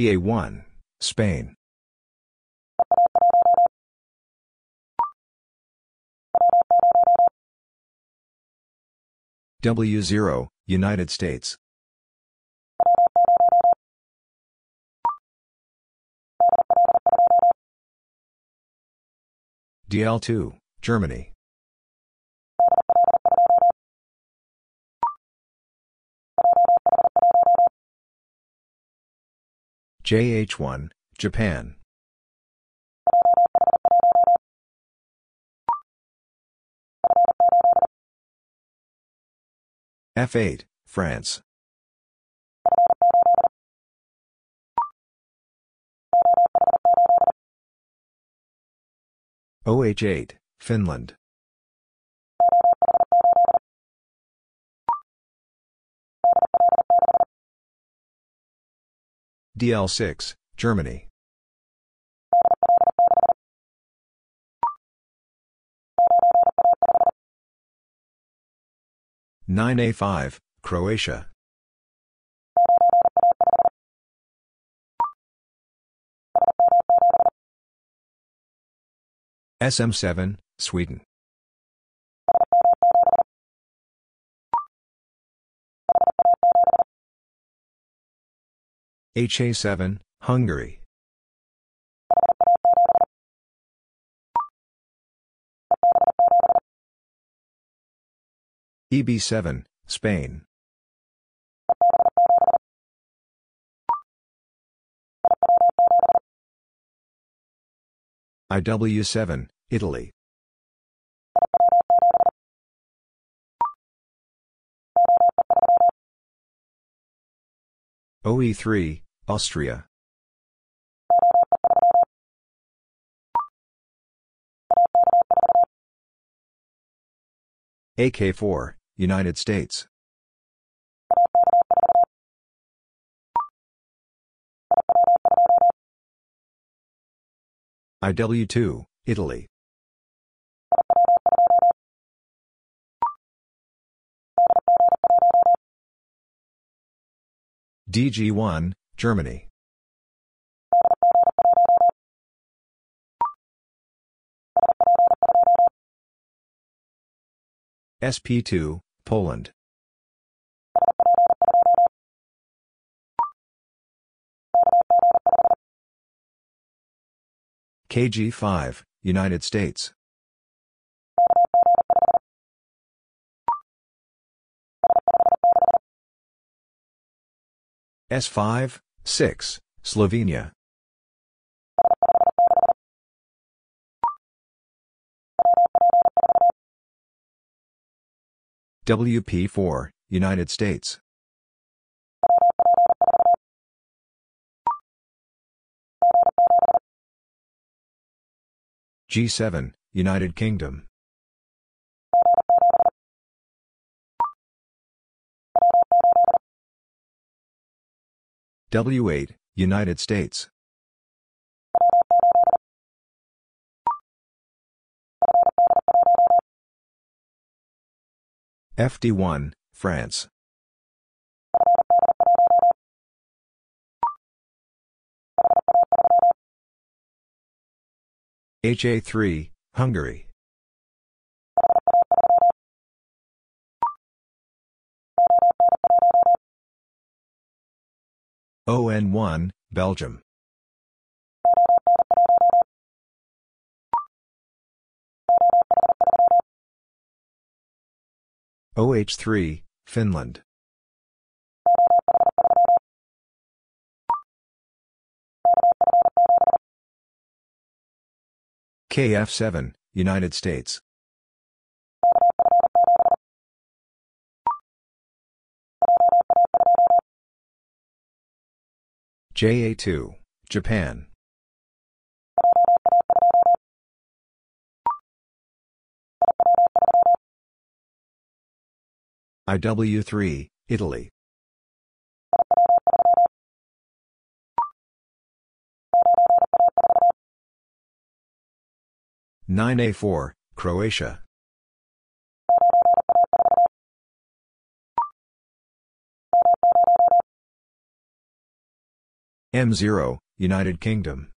EA1, Spain. W0, United States. DL2, Germany. JH1, Japan. F8, France. OH8, Finland. DL6, Germany. Nine A five, Croatia. SM seven, Sweden. HA7, Hungary. EB7, Spain. IW7, Italy. OE3, Austria. AK4, United States. IW2, Italy. DG1, Germany. SP2, Poland. KG5, United States. S5, 6, Slovenia. WP4, United States. G7, United Kingdom. W8, United States. FD1, France. HA3, Hungary. ON1, Belgium. OH3, Finland. KF7, United States. JA2, Japan. IW3, Italy. Nine A four, Croatia. M0, United Kingdom.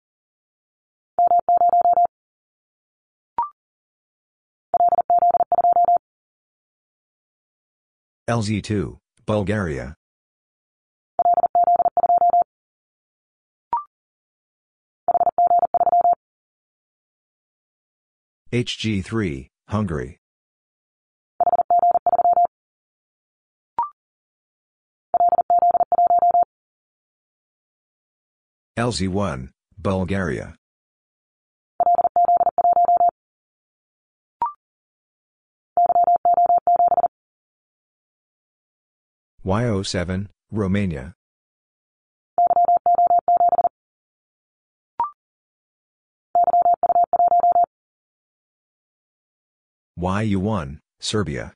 LZ2, Bulgaria. HG3, Hungary. LZ1, Bulgaria. YO7, Romania. YU1, Serbia.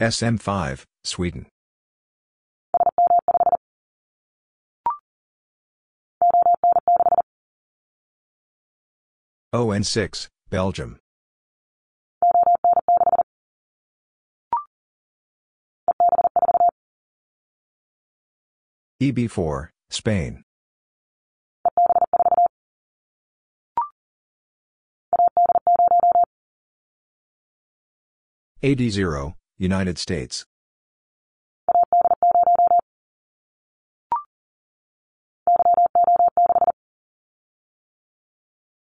SM5, Sweden. ON6, Belgium. EB4, Spain. AD0, United States.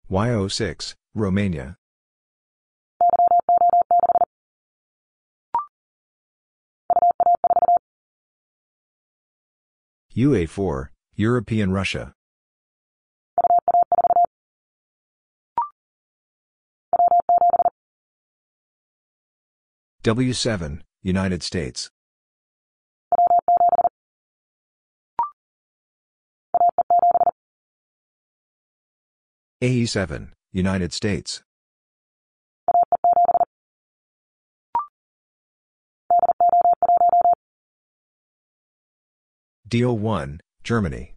YO6, Romania. UA4, European Russia. W7, United States. AE7, United States. DO1, Germany.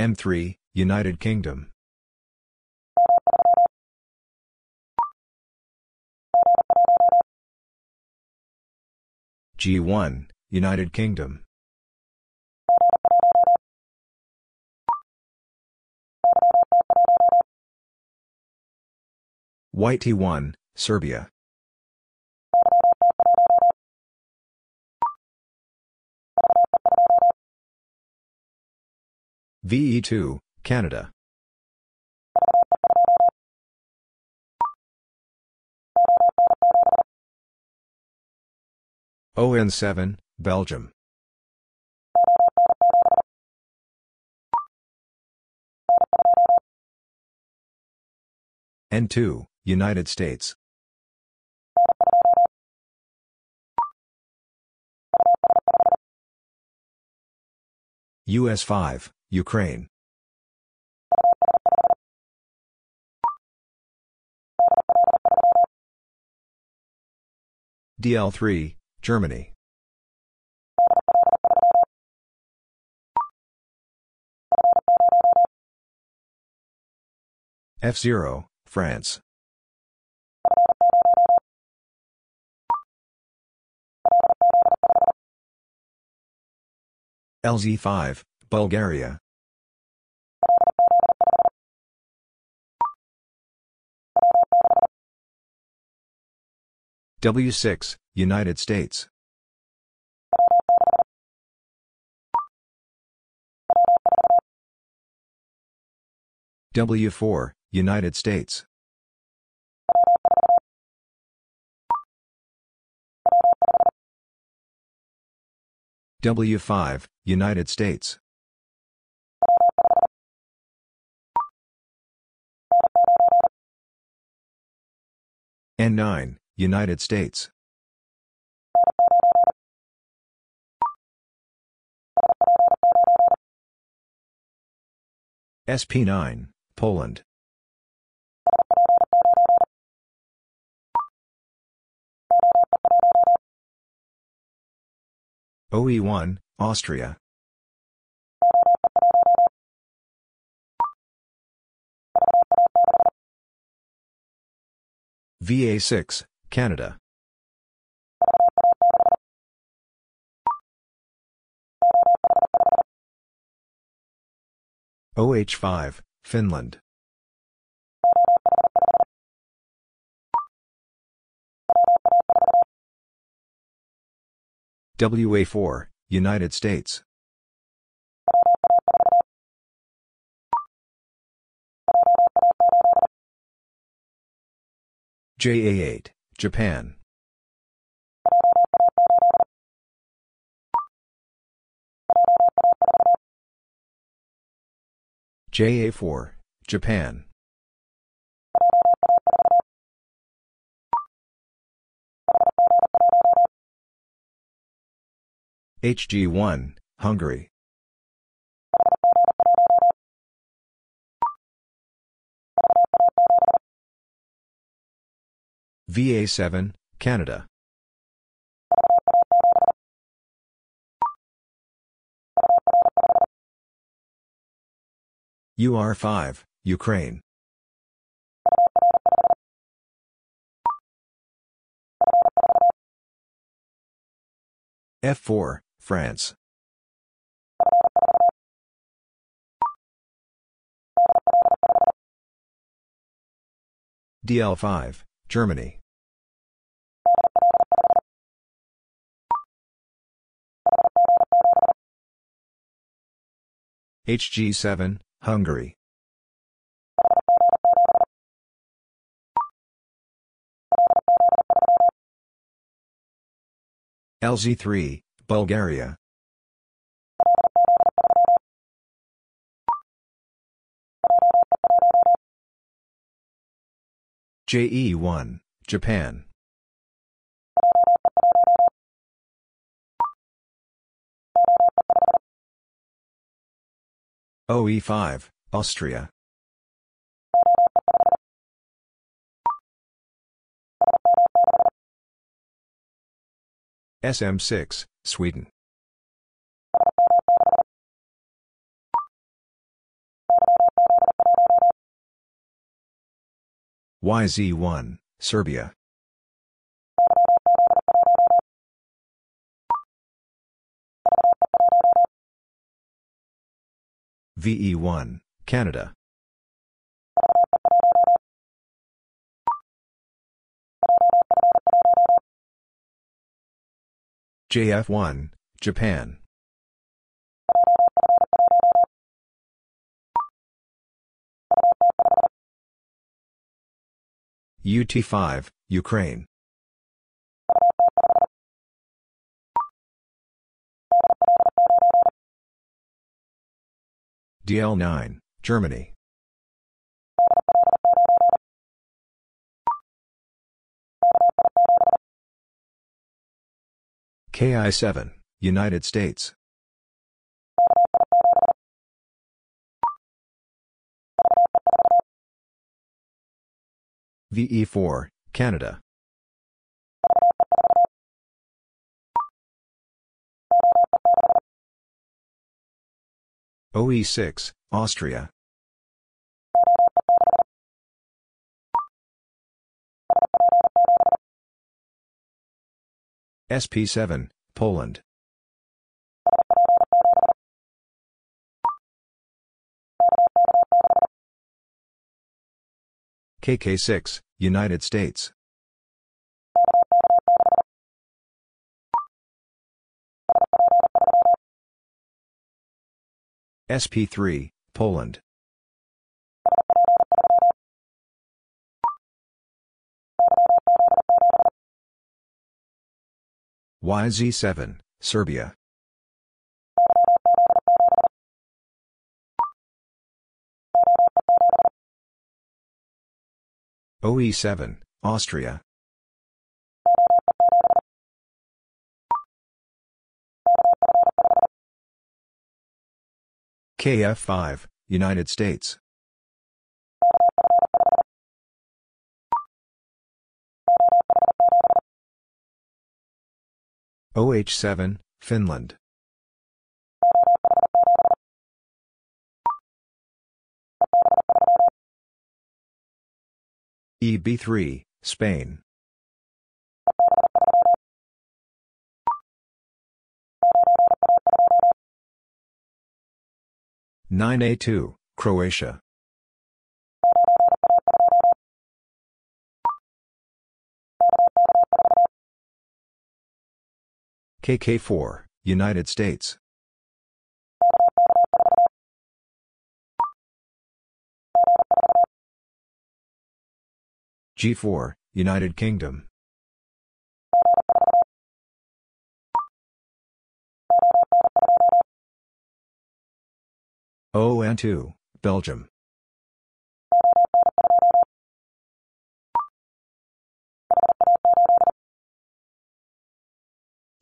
M3, United Kingdom. G1, United Kingdom. YT1, Serbia. VE2, Canada. ON7, Belgium. N2, United States. US 5, Ukraine. DL3, Germany. F0, France. LZ5, Bulgaria. W6, United States. W4, United States. W5, United States. N9, United States. SP9, Poland. OE1, Austria. VA6, Canada. OH5, Finland. WA4, United States. JA8, Japan. JA4, Japan. HG1, Hungary. VA7, Canada. UR5, Ukraine. F4, France. DL5, Germany. HG7, Hungary. LZ3, Bulgaria. JE1, Japan. OE5, Austria. SM6, Sweden. YZ1, Serbia. VE1, Canada. JF1, Japan. UT5, Ukraine. DL9, Germany. KI7, United States. VE4, Canada. OE6, Austria. SP7, Poland. KK6, United States. SP3, Poland. YZ7, Serbia. OE7, Austria. KF5, United States. OH7, Finland. EB3, Spain. Nine A two, Croatia. KK4, United States. G4, United Kingdom. ON2, Belgium.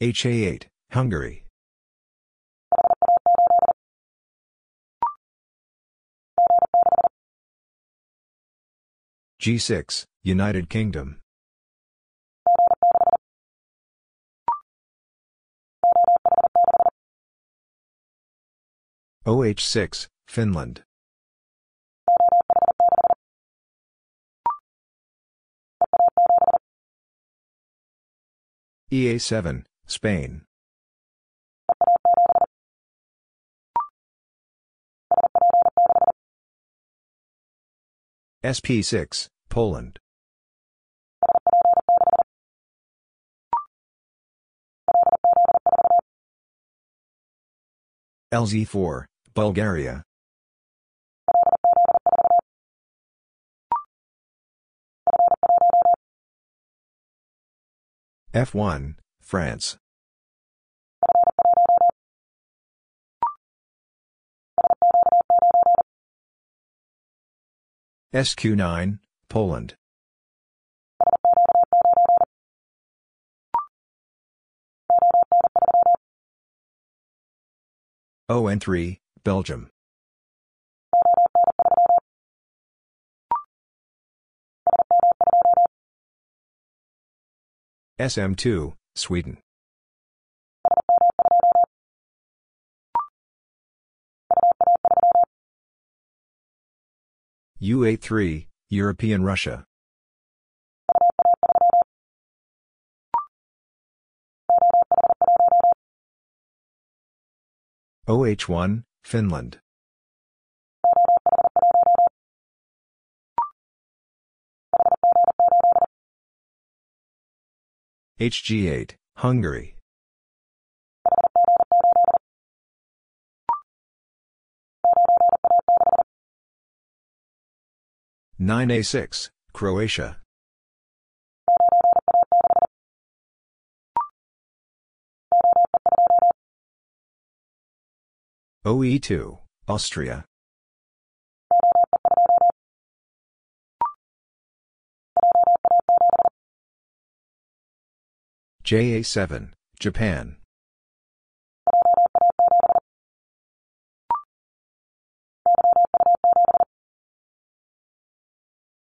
HA8, Hungary. G6, United Kingdom. OH6, Finland. EA7, Spain. SP6, Poland. LZ4, Bulgaria. F1, France. SQ9, Poland. ON3, Belgium. SM2, Sweden. UA3, European Russia. OH1, Finland. HG8, Hungary. Nine A six, Croatia. OE2, Austria. JA7, Japan.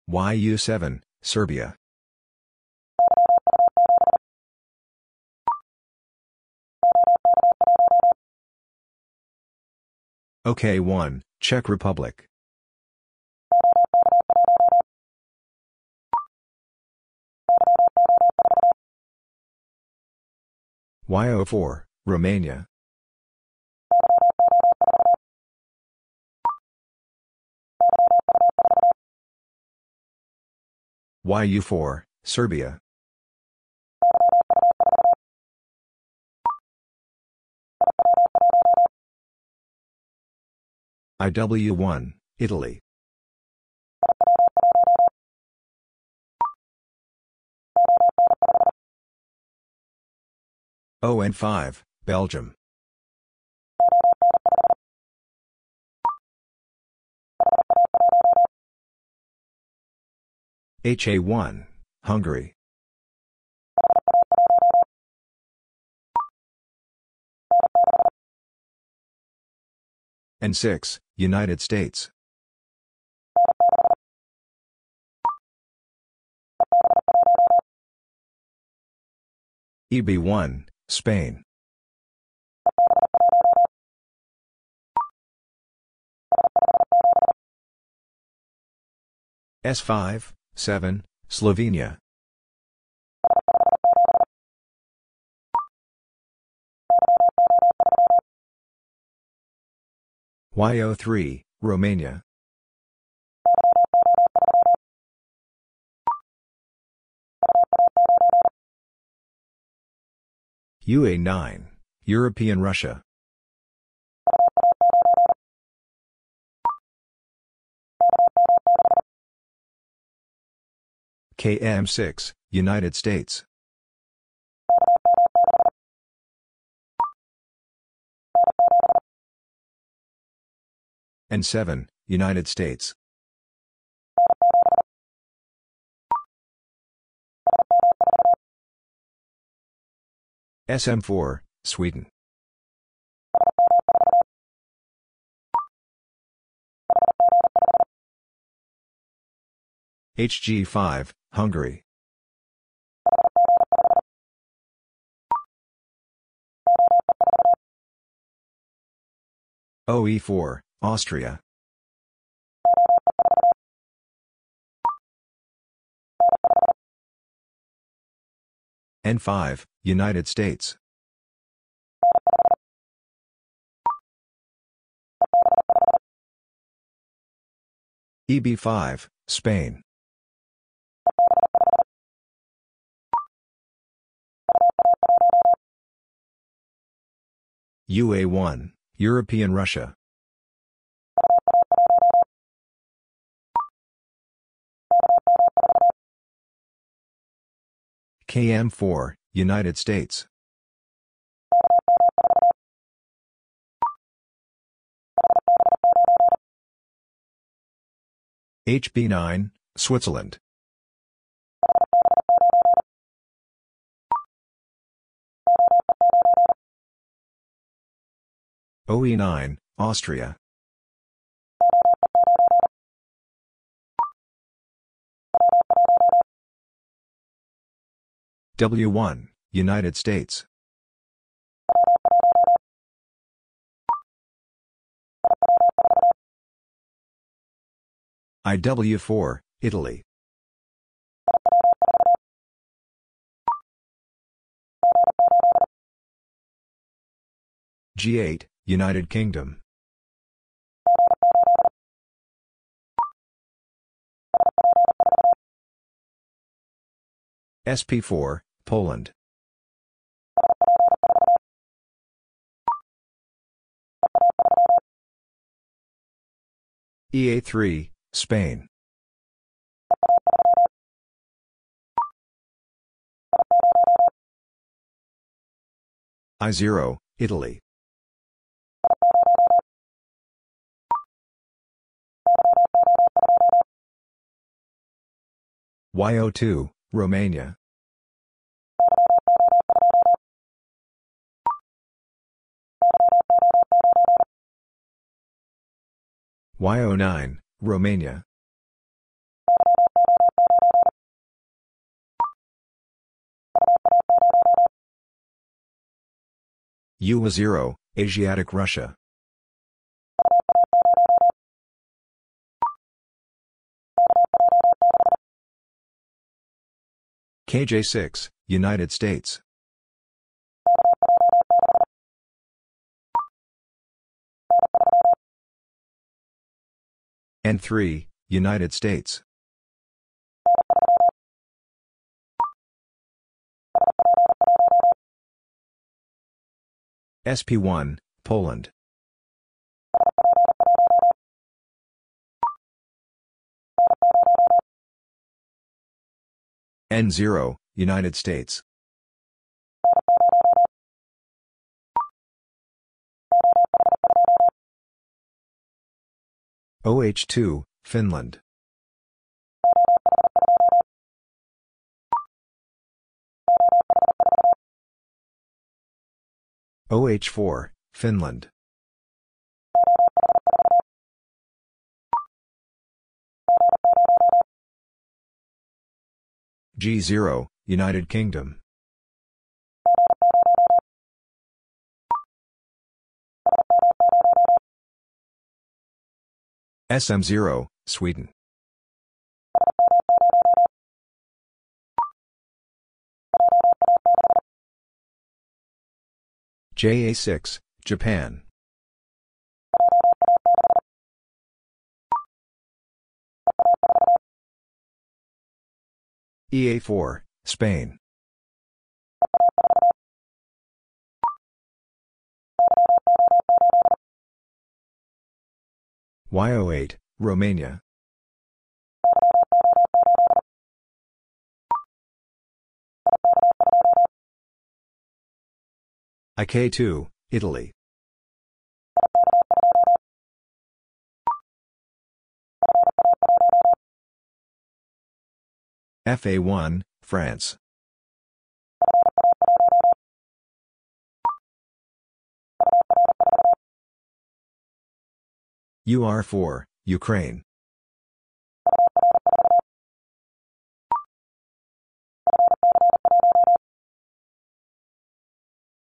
YU7, Serbia. OK1, Czech Republic. YO4, Romania. YU4, Serbia. IW1, Italy. ON5, Belgium. HA1, Hungary. N6, United States. EB1, Spain. S5, 7, Slovenia. YO3, Romania. UA9, European Russia. KM6, United States. N7, United States. SM4, Sweden. HG5, Hungary. OE4, Austria. N5, United States. EB5, Spain. UA1, European Russia. KM4, United States. HB9, Switzerland. OE9, Austria. W1, United States. IW4, Italy. G8, United Kingdom. SP4, Poland. EA3, Spain. I0, Italy. YO2, Romania. YO9, Romania. UA0, Asiatic Russia. KJ6, United States. N3, United States. SP1, Poland. N0, United States. OH2, Finland. OH4, Finland. G0, United Kingdom. SM0, Sweden. JA6, Japan. EA4, Spain. YO8, Romania. IK2, Italy. FA1, France. UR4, Ukraine.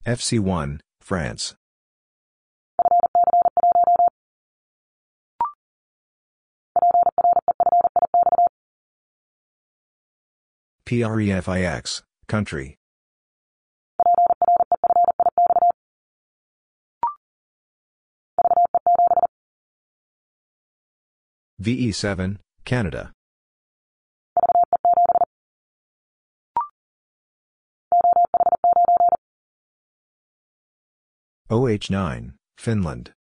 FC1, France. PREFIX, country. VE7, Canada. OH9, Finland.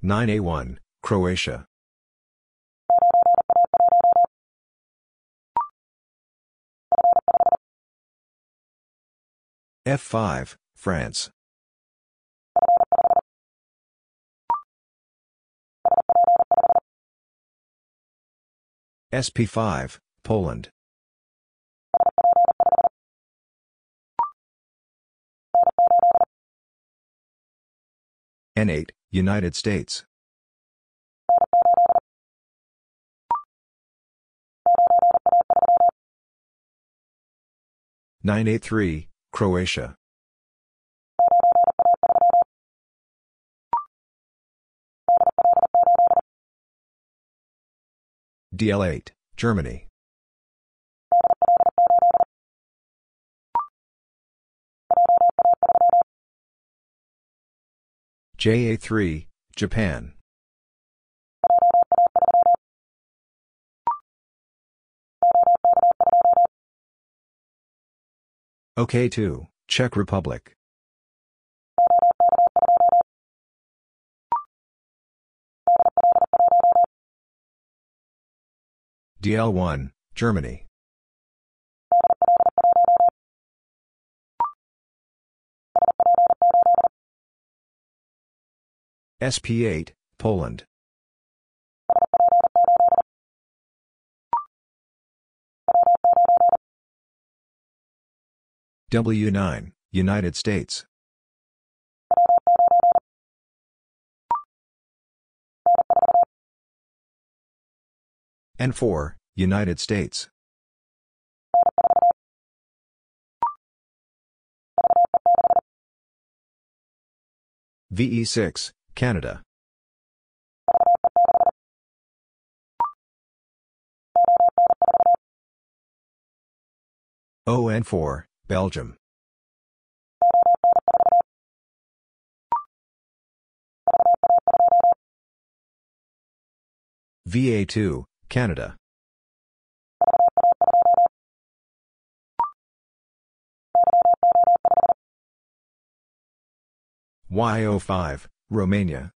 Nine A one, Croatia. F five, France. SP5, Poland. N8, United States. Nine A three, Croatia. DL8, Germany. JA3, Japan. OK2, Czech Republic. DL1, Germany. SP8, Poland. W9, United States. N4, United States. VE6, Canada. ON4, Belgium. VA2, Canada. YO5, Romania.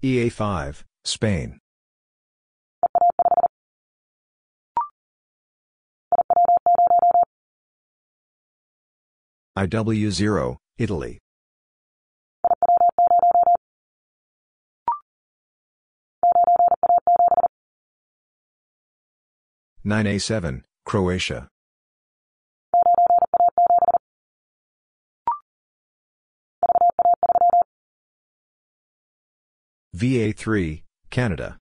EA5, Spain. IW0, Italy. Nine A seven, Croatia. VA three, Canada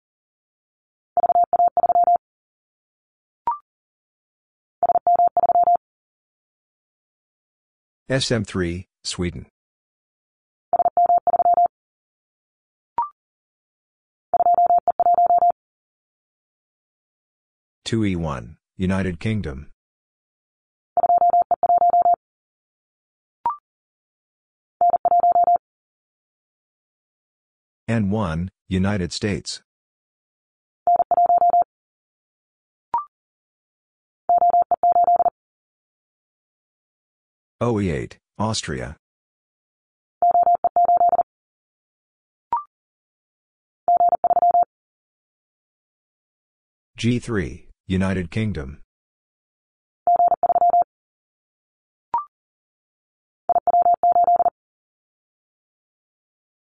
SM3, Sweden. Two E one, United Kingdom. N one, United States. OE8, Austria. G3, United Kingdom.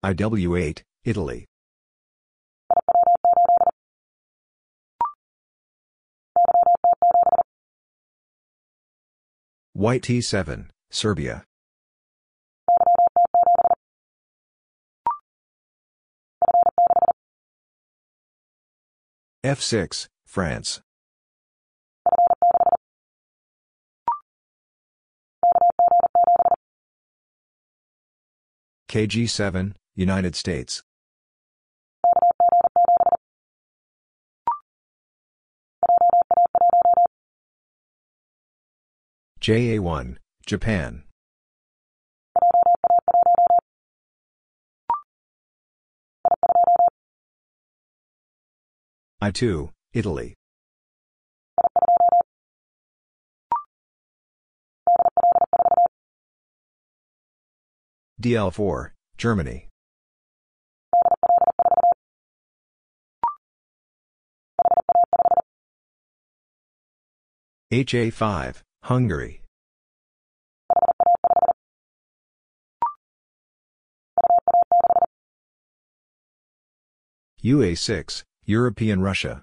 IW8, Italy. YT7, Serbia. F6, France. KG7, United States. JA1, Japan. I2, Italy. DL4, Germany. HA5, Hungary. UA6, European Russia.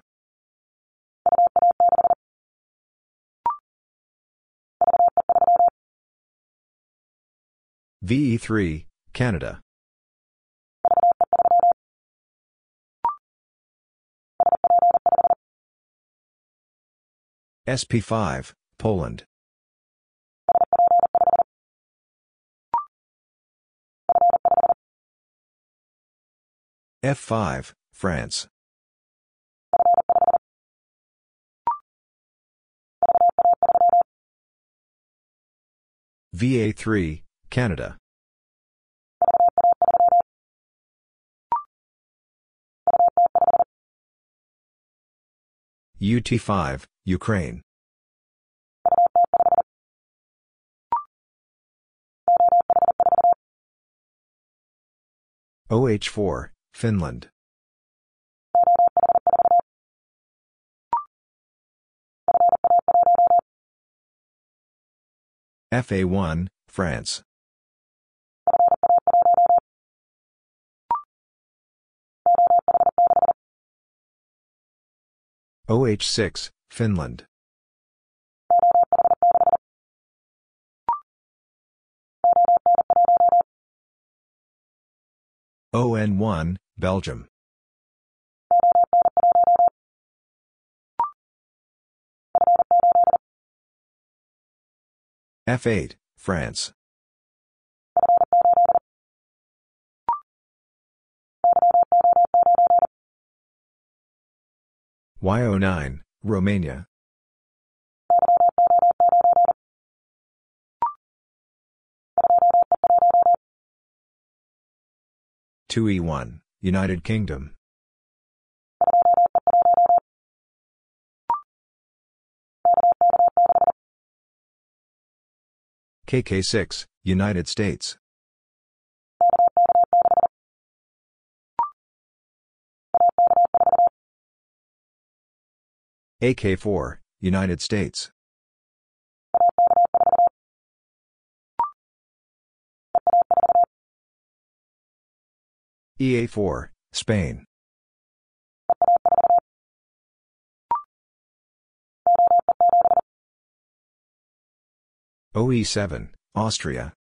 VE3, Canada. SP5, Poland. F5, France. VA3, Canada. UT5, Ukraine. OH4, Finland. FA1, France. OH6, Finland. ON1, Belgium. F8, France. YO9, Romania. Two E1, United Kingdom. KK6, United States. AK4, United States. EA4, Spain. OE7, Austria.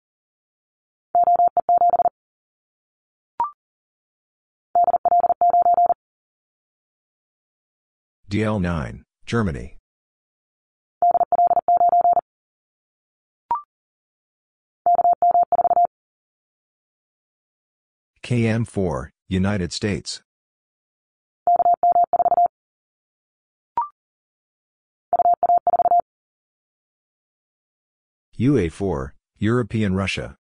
DL9, Germany. KM4, United States. UA4, European Russia.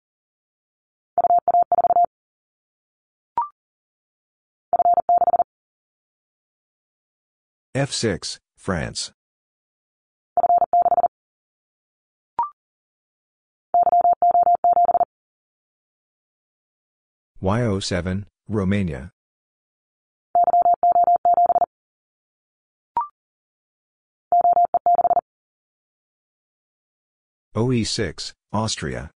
F6, France. YO7, Romania. OE6, Austria.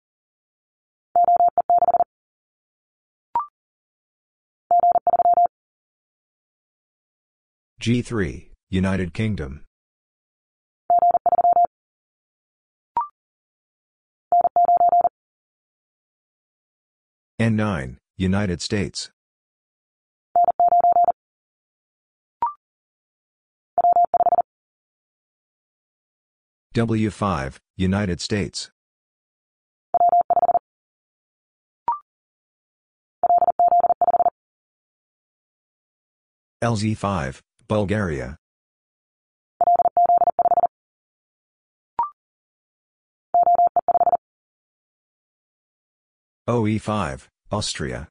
G3, United Kingdom. N9, United States. W5, United States. LZ5, Bulgaria. OE5, Austria.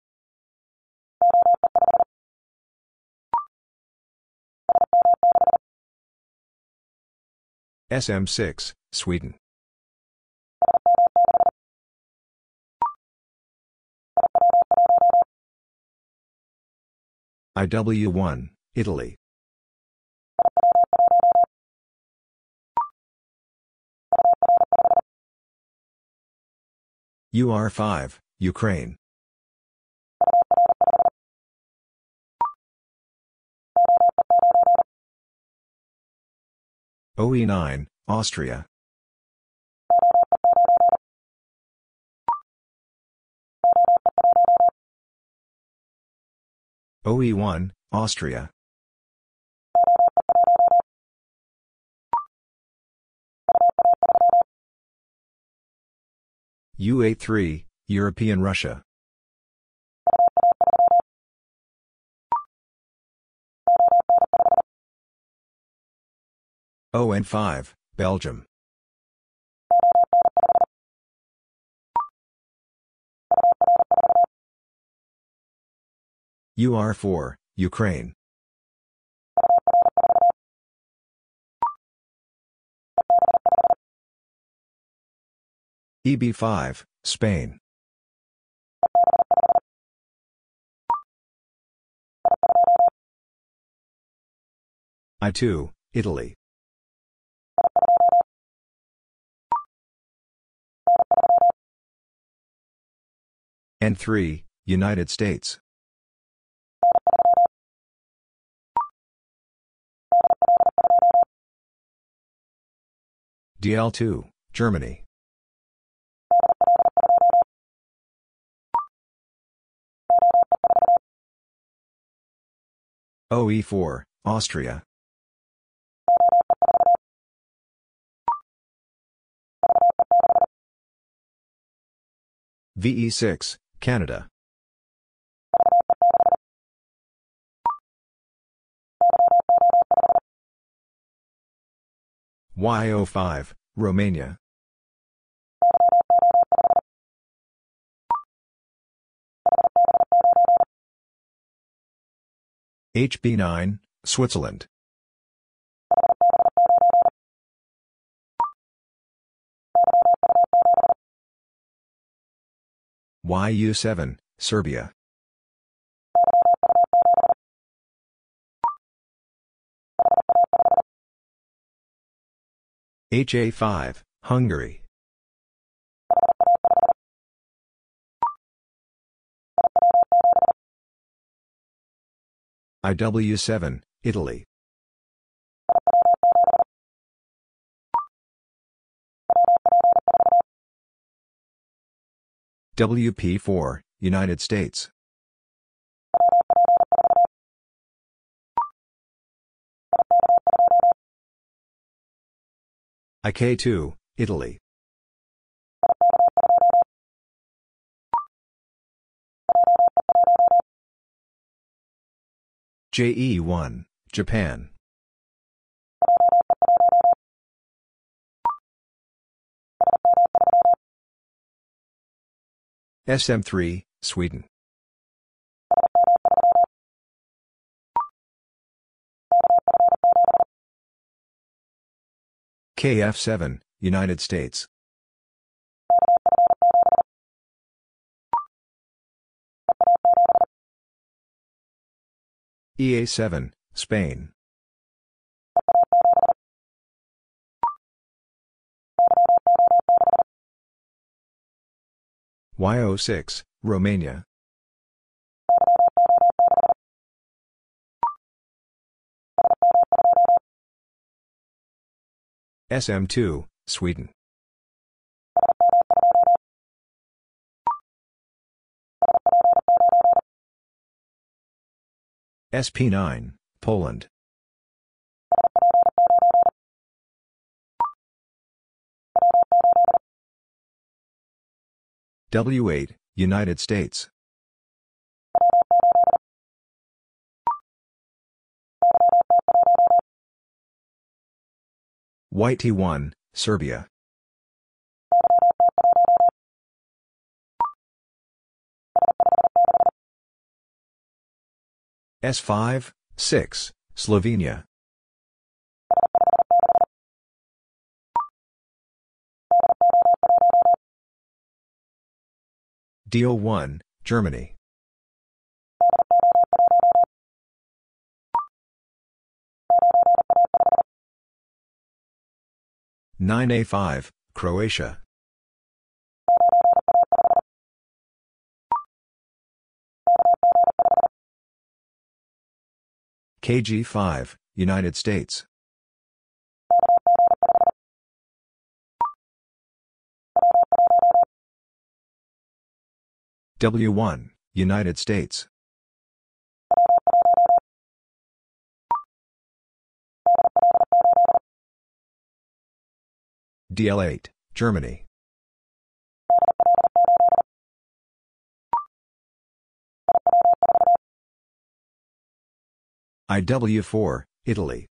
SM6, Sweden. IW1, Italy. UR5, Ukraine. OE9, Austria. OE1, Austria. UA3, European Russia. ON5, Belgium. UR4, Ukraine. EB5, Spain. I2, Italy. N3, United States. DL2, Germany. OE4, Austria. VE6, Canada. YO5, Romania. HB9, Switzerland. YU7, Serbia. HA5, Hungary. IW7, Italy. WP4, United States. IK2, Italy. JE1, Japan. SM3, Sweden. KF7, United States. EA7, Spain. YO6, Romania. SM2, Sweden. SP9, Poland. W8, United States. YT1, Serbia. S5, 6, Slovenia. DO1, Germany. Nine A five, Croatia. KG five, United States. W1, United States. DL8, Germany. IW4, Italy.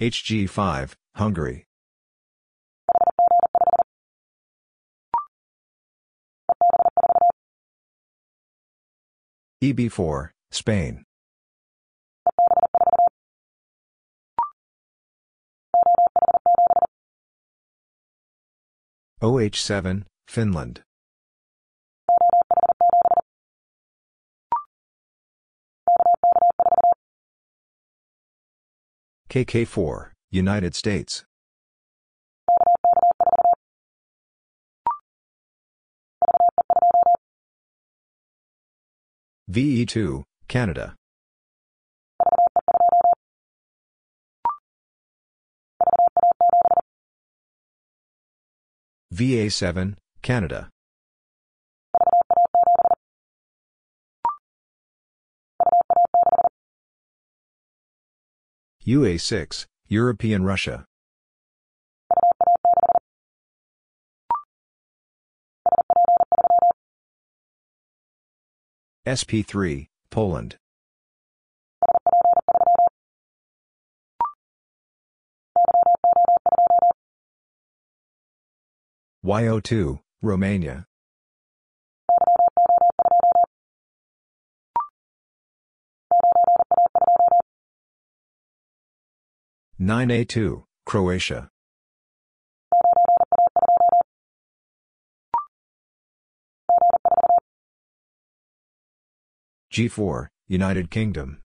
HG5, Hungary. EB4, Spain. OH7, Finland. KK4, United States. VE2, Canada. VA7, Canada. UA6, European Russia. SP3, Poland. YO2, Romania. Nine A two, Croatia. G4, United Kingdom.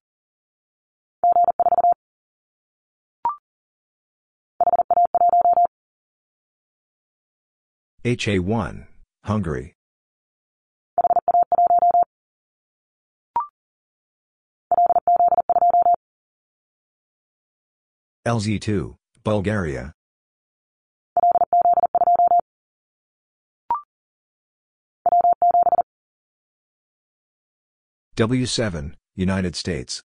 HA1, Hungary. LZ2, Bulgaria. W7, United States.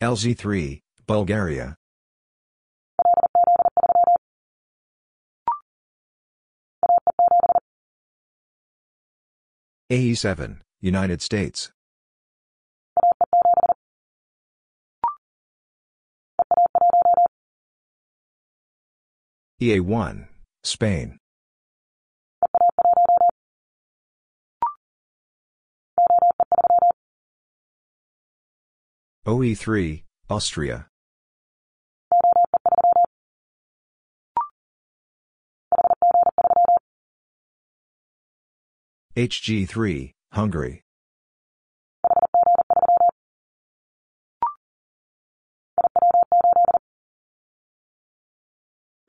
LZ3, Bulgaria. AE7, United States. EA1, Spain. OE3, Austria. HG3, Hungary.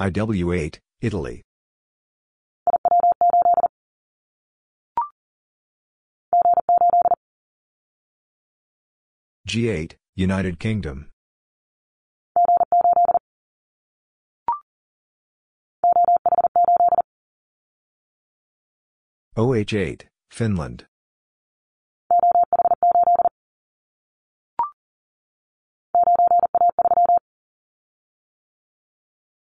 IW8, Italy. G8, United Kingdom. OH8, Finland.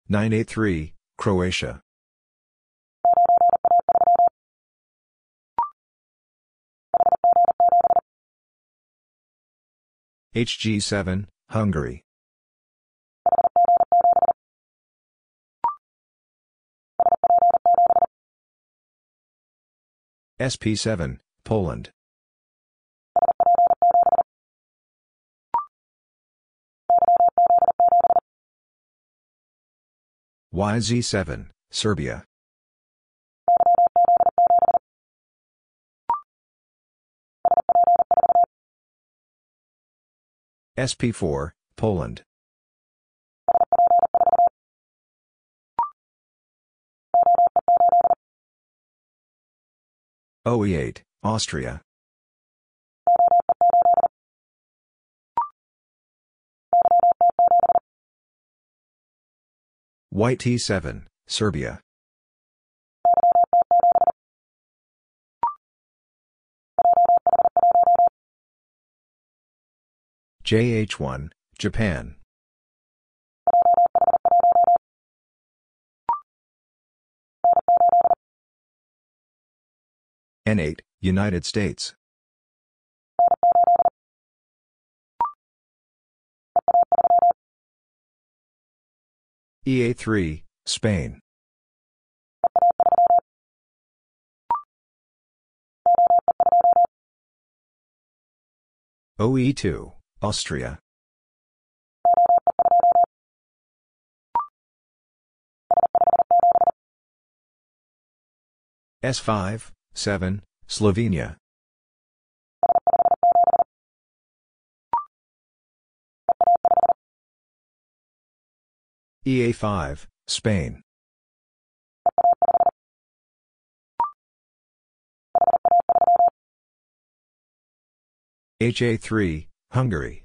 Nine A three, Croatia. HG7, Hungary. SP7, Poland. YZ7, Serbia. SP4, Poland. OE8, Austria. YT7, Serbia. JH1, Japan. N8, United States. EA3, Spain. OE2, Austria. S5, 7, Slovenia. EA5, Spain. HA3, Hungary.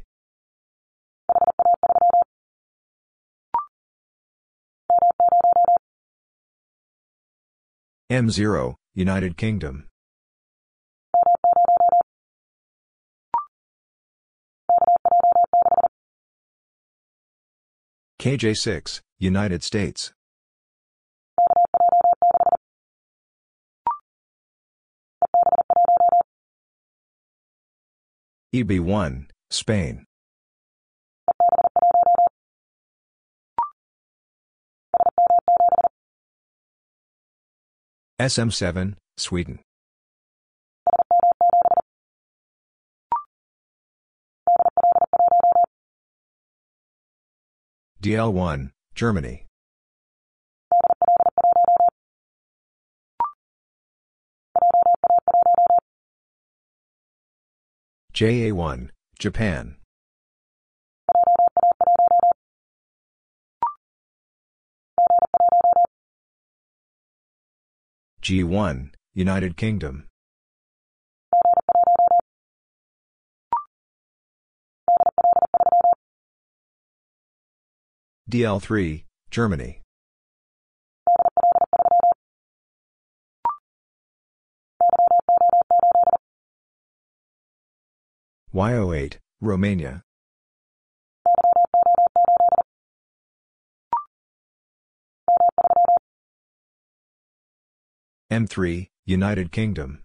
M0, United Kingdom. KJ6, United States. EB1, Spain. SM7, Sweden. DL1, Germany. JA1, Japan. G1, United Kingdom. DL3, Germany. YO8, Romania. M3, United Kingdom.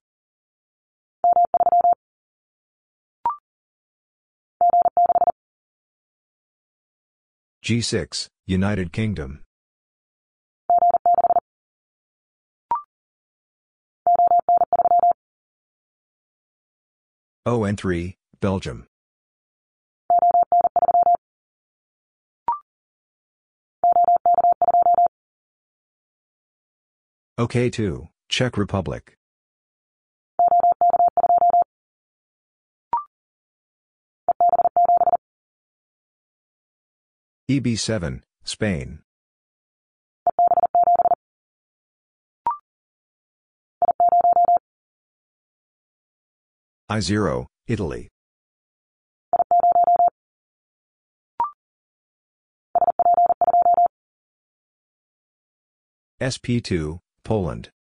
G6, United Kingdom. ON3, Belgium. OK2, Czech Republic. EB7, Spain. I0, Italy. SP2, Poland.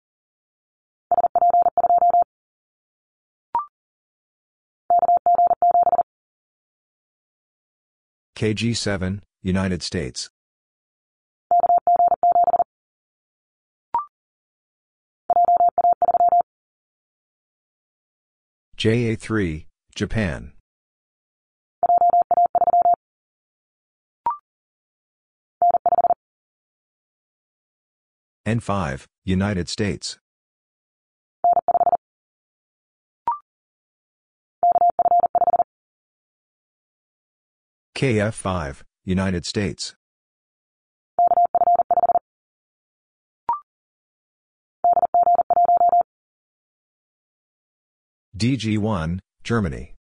KG7, United States. JA3, Japan. N5, United States. KF5, United States. DG1, Germany.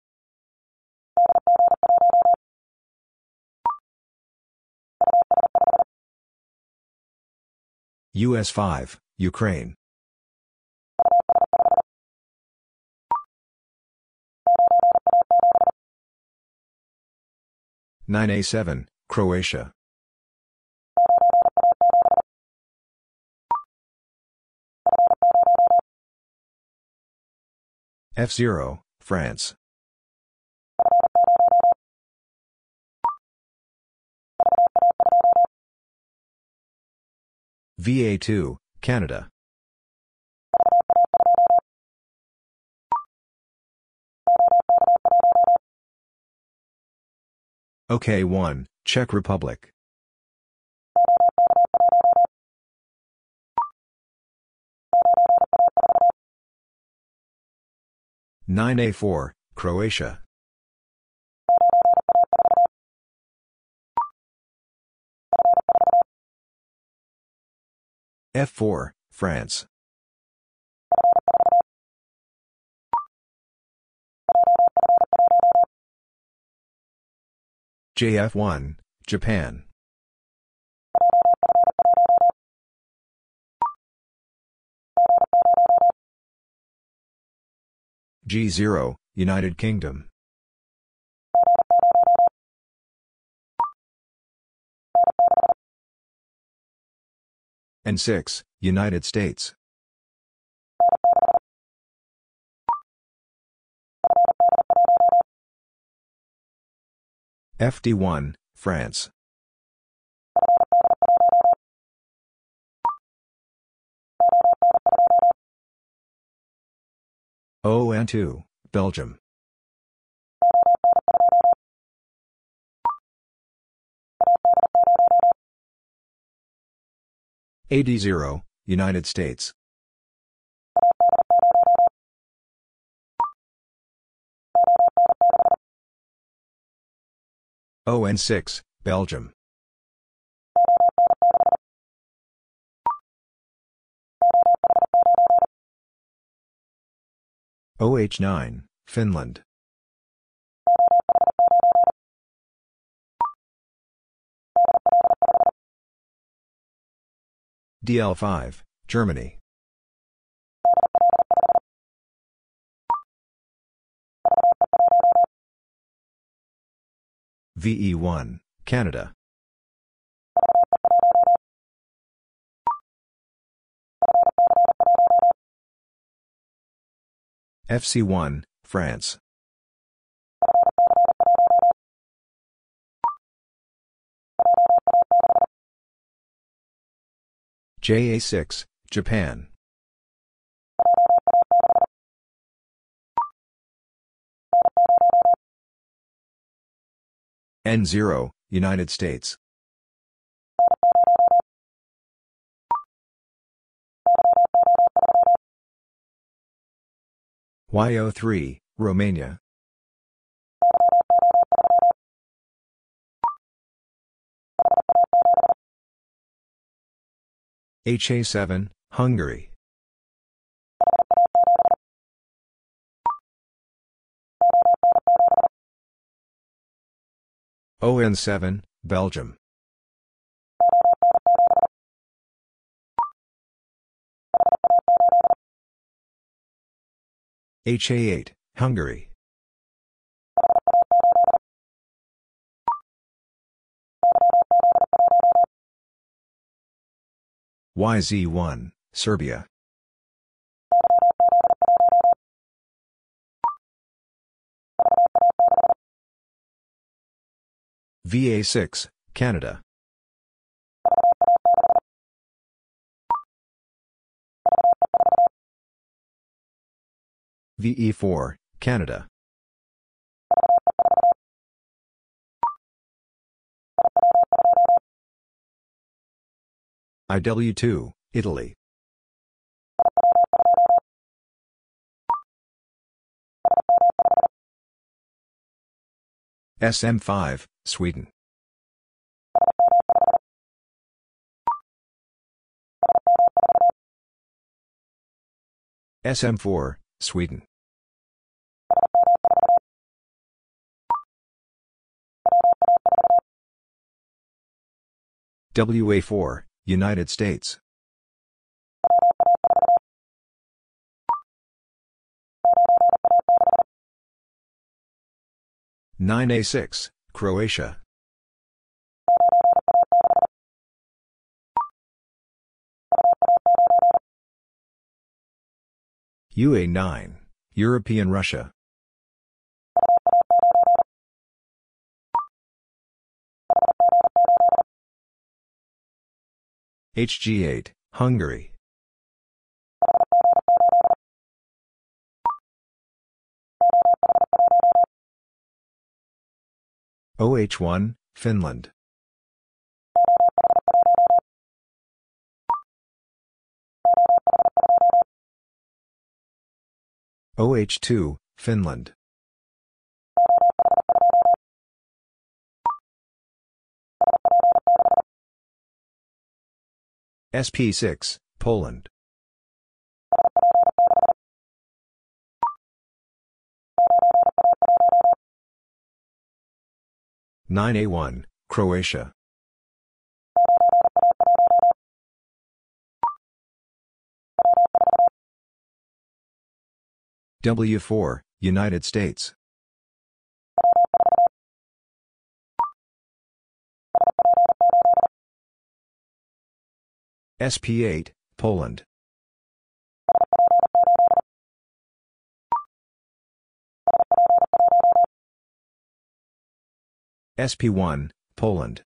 US5, Ukraine. Nine A seven, Croatia. F zero, France. VA2, Canada. OK1, Czech Republic. Nine A four, Croatia. F4, France. JF1, Japan. G0, United Kingdom. N6, United States. FD1, France. ON2, Belgium. AD0, United States. ON6, Belgium. OH9, Finland. DL5, Germany. VE1, Canada. FC1, France. JA6, Japan. N0, United States. YO3, Romania. HA7, Hungary. ON7, Belgium. HA8, Hungary. YZ1, Serbia. VA6, Canada. VE4, Canada. IW2, Italy. SM5, Sweden. SM4, Sweden. WA4, United States. Nine A six, Croatia. UA nine, European Russia. HG8, Hungary. OH1, Finland. OH2, Finland. SP6, Poland. Nine A one, Croatia. W4, United States. SP8, Poland. SP1, Poland.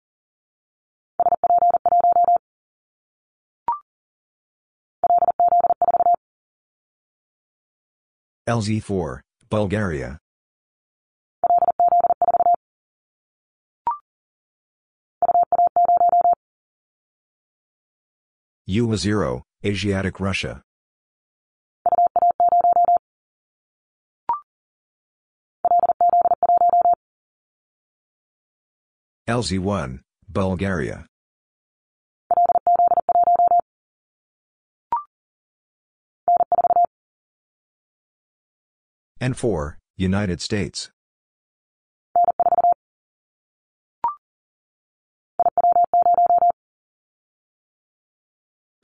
LZ4, Bulgaria. UA0, Asiatic Russia. LZ1, Bulgaria. N4, United States.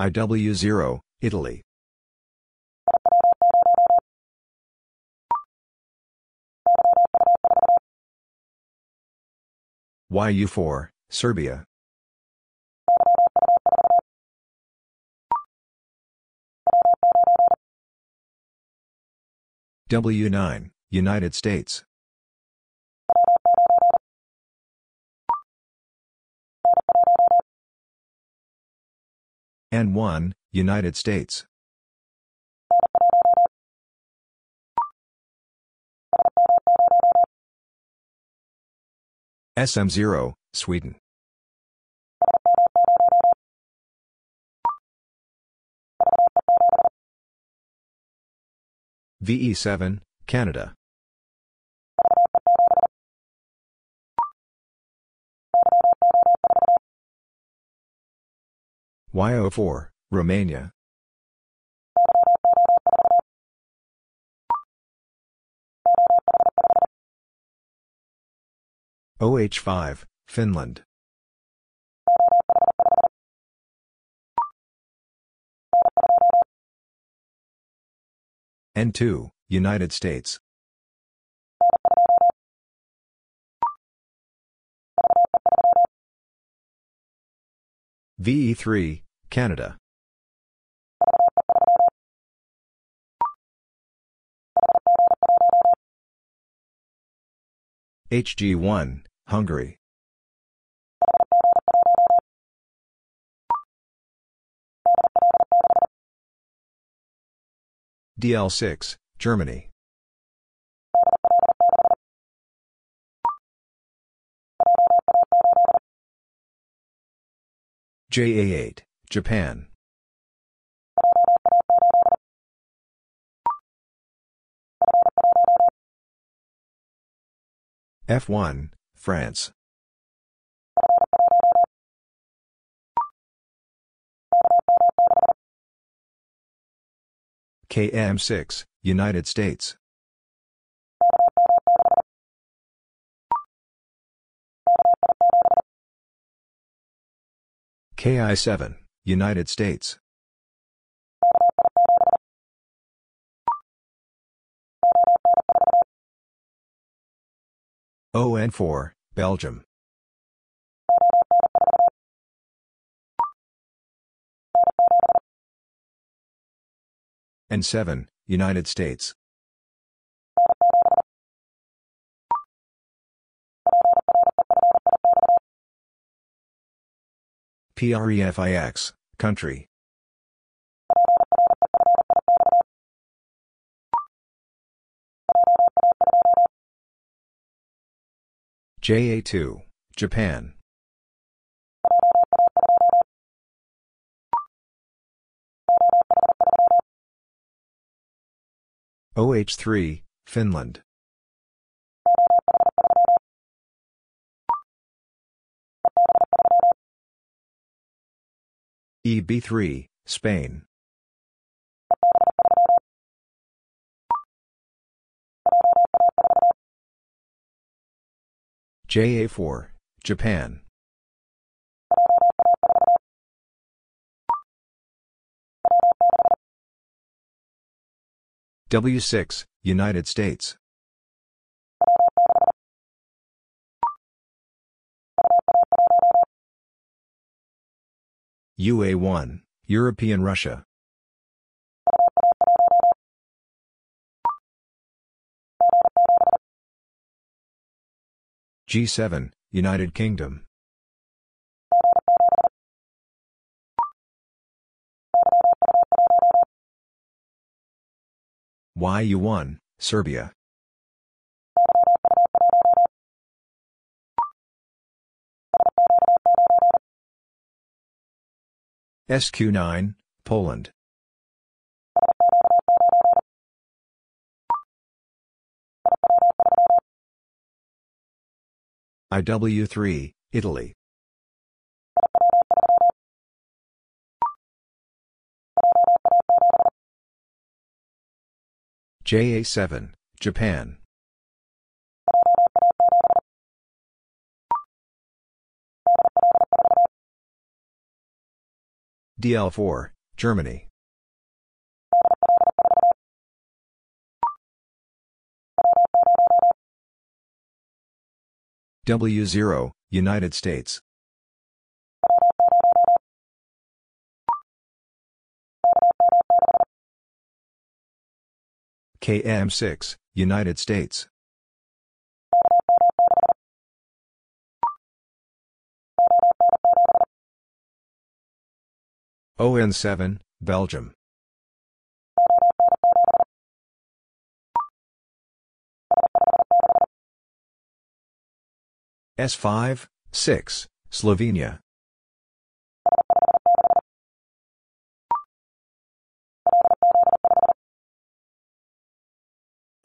IW0, Italy. YU4, Serbia. W9, United States. N1, United States. SM0, Sweden. VE7, Canada. YO4, Romania. OH5, Finland. N2, United States. VE3, Canada. HG1, Hungary. DL6, Germany. JA8, Japan. F1, France. KM6, United States. KI7, United States. ON4, Belgium. N7, United States. PREFIX, country. JA2, Japan. OH3, Finland. EB3, Spain. JA4, Japan. W6, United States. UA1, European Russia. G7, United Kingdom. YU1, Serbia. SQ9, Poland. IW3, Italy. JA7, Japan. DL4, Germany. W0, United States. KM6, United States. ON7, Belgium. S5, 6, Slovenia.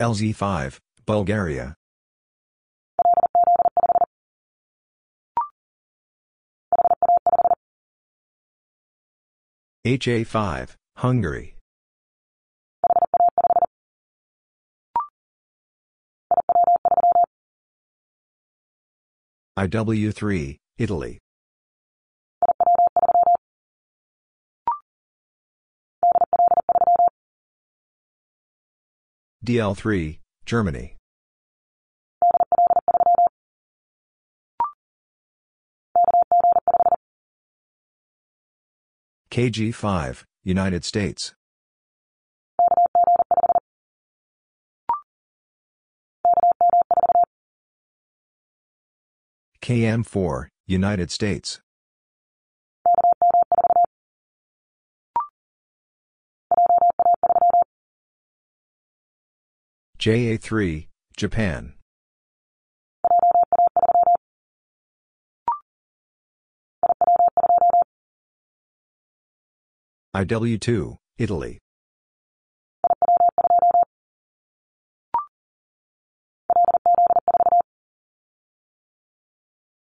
LZ5, Bulgaria. HA5, Hungary. IW3, Italy. DL3, Germany. KG5, United States. KM4, United States. JA3, Japan. IW2, Italy.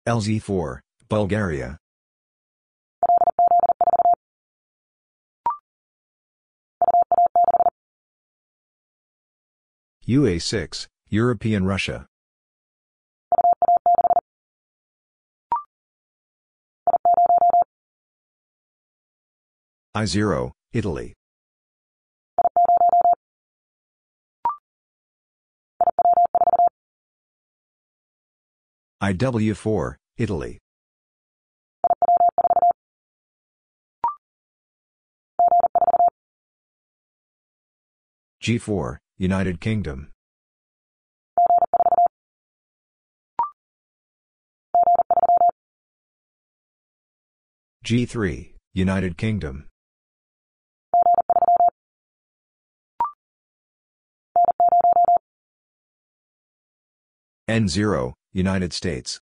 LZ4, Bulgaria. UA6, European Russia. I0, Italy. IW4, Italy. G4, United Kingdom. G3, United Kingdom. N0, United States.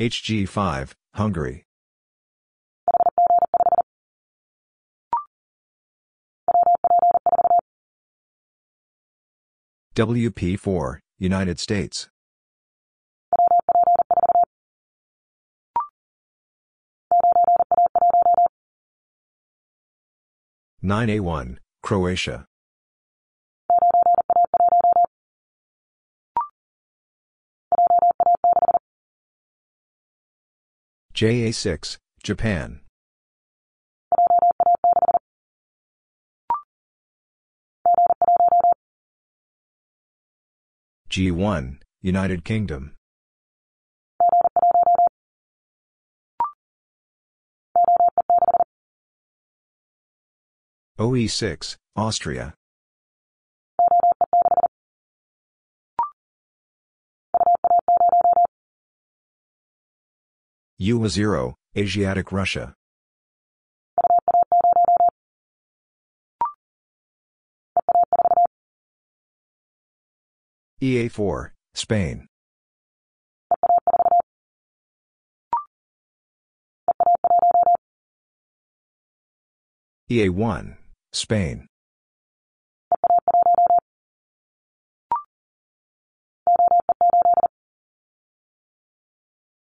HG5, Hungary. WP4, United States. Nine A one, Croatia. JA six, Japan. G1, United Kingdom. OE6, Austria. UA0, Asiatic Russia. EA4, Spain. EA1, Spain.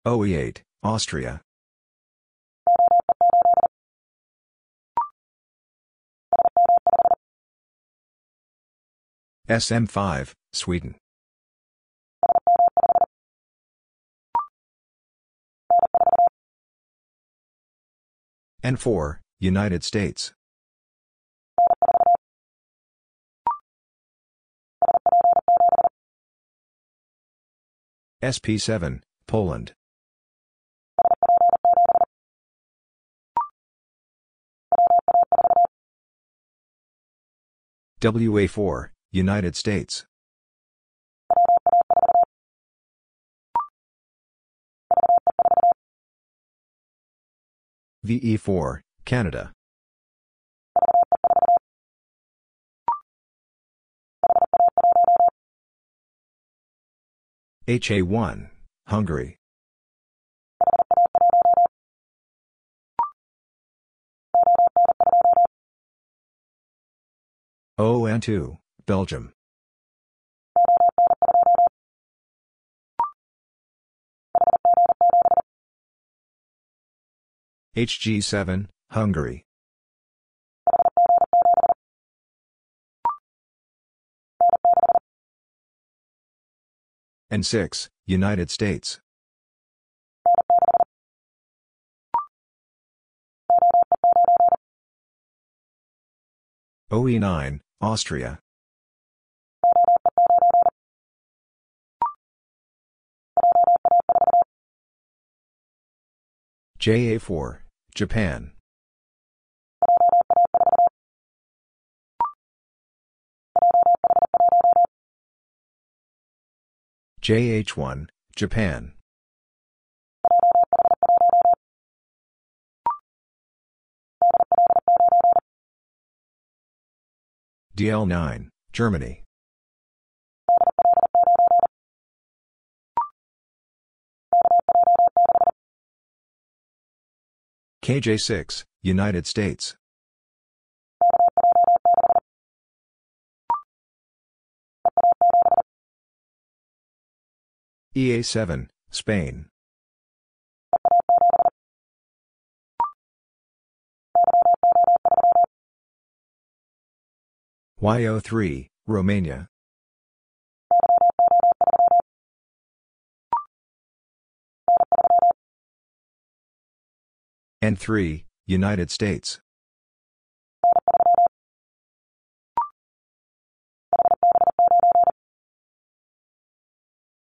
OE8, Austria. SM5, Sweden. N4, United States. SP7, Poland. WA4, United States. VE4, Canada. HA1, Hungary. ON2, Belgium. HG7, Hungary. N6, United States. OE9, Austria. JA4, Japan. JH1, Japan. DL9, Germany. KJ6, United States. EA7, Spain. YO3, Romania. N3, United States.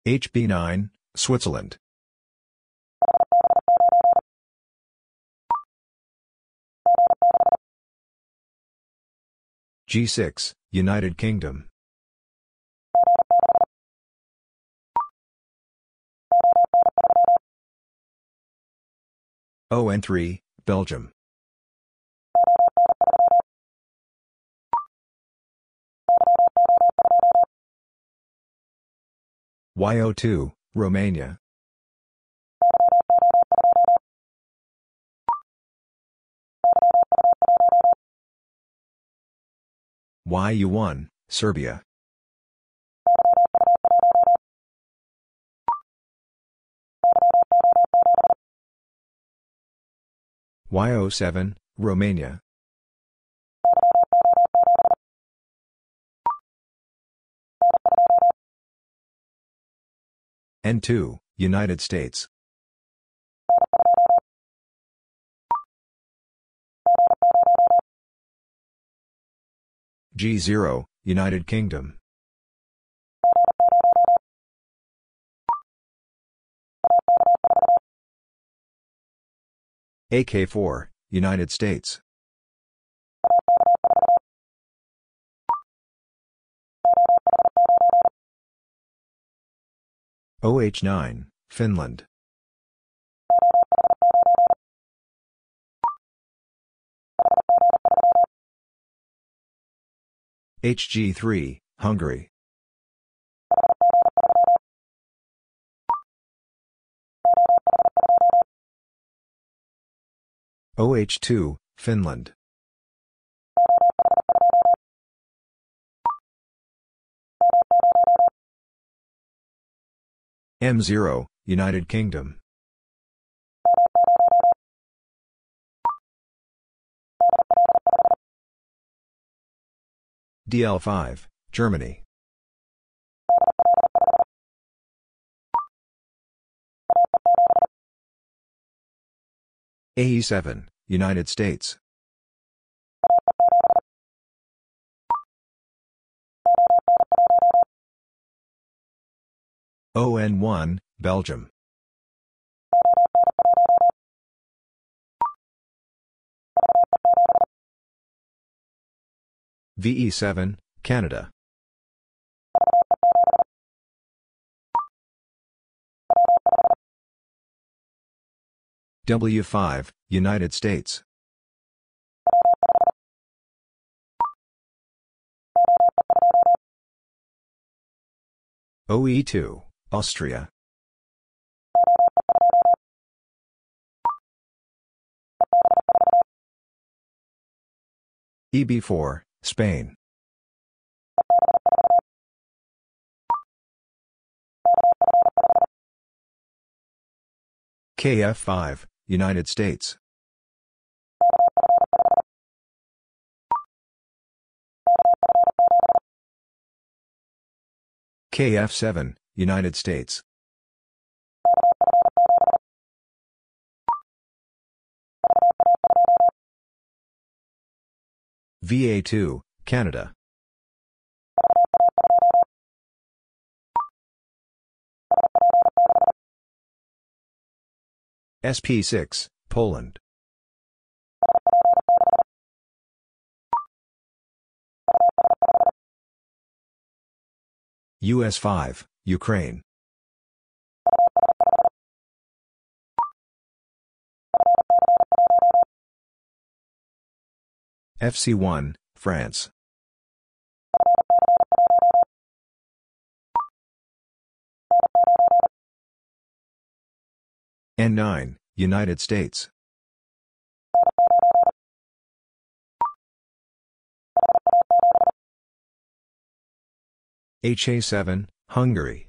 HB9, Switzerland. G6, United Kingdom. ON3, Belgium. YO2, Romania. YU1, Serbia. YO7, Romania. N2, United States. G0, United Kingdom. AK4, United States. OH9, Finland. HG3, Hungary. OH2, Finland. M0, United Kingdom. DL5, Germany. AE7, United States. ON1, Belgium. VE7, Canada. W5, United States. OE2, Austria. EB4, Spain. KF5, United States. KF7, United States. VA2, Canada. SP6, Poland. US5, Ukraine. FC1, France. N9, United States. HA7, Hungary.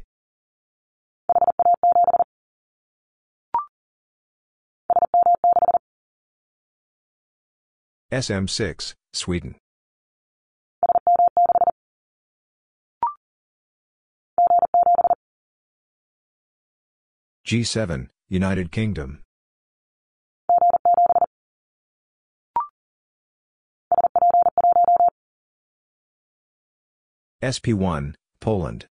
SM6, Sweden. G7, United Kingdom. SP1, Poland.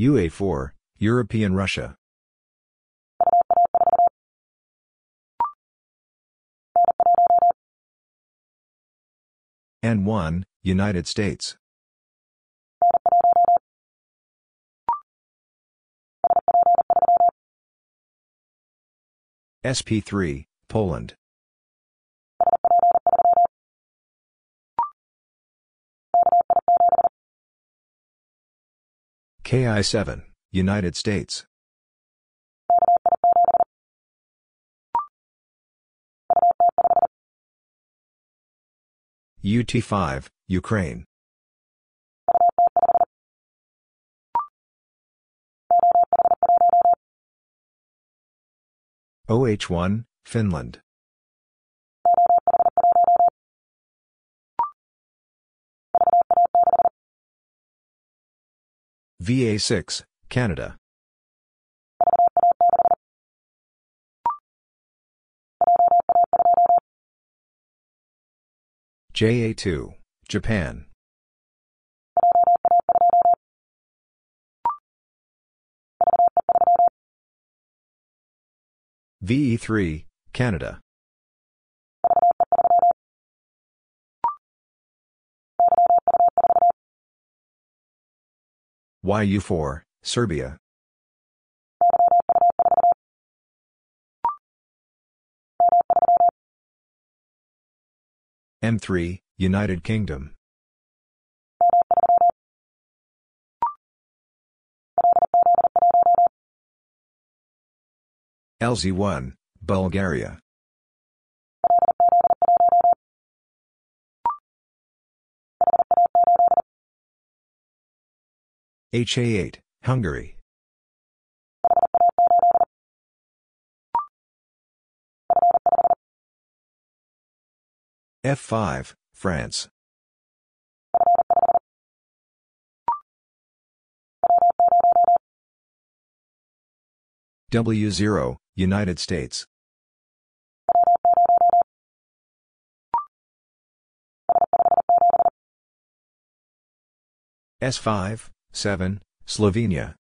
UA4, European Russia. N1, United States. SP3, Poland. KI7, United States. UT5, Ukraine. OH1, Finland. VA6, Canada. JA2, Japan. VE3, Canada. YU4, Serbia. M3, United Kingdom. LZ1, Bulgaria. HA8, Hungary. F5, France. W0, United States. S5, 7, Slovenia.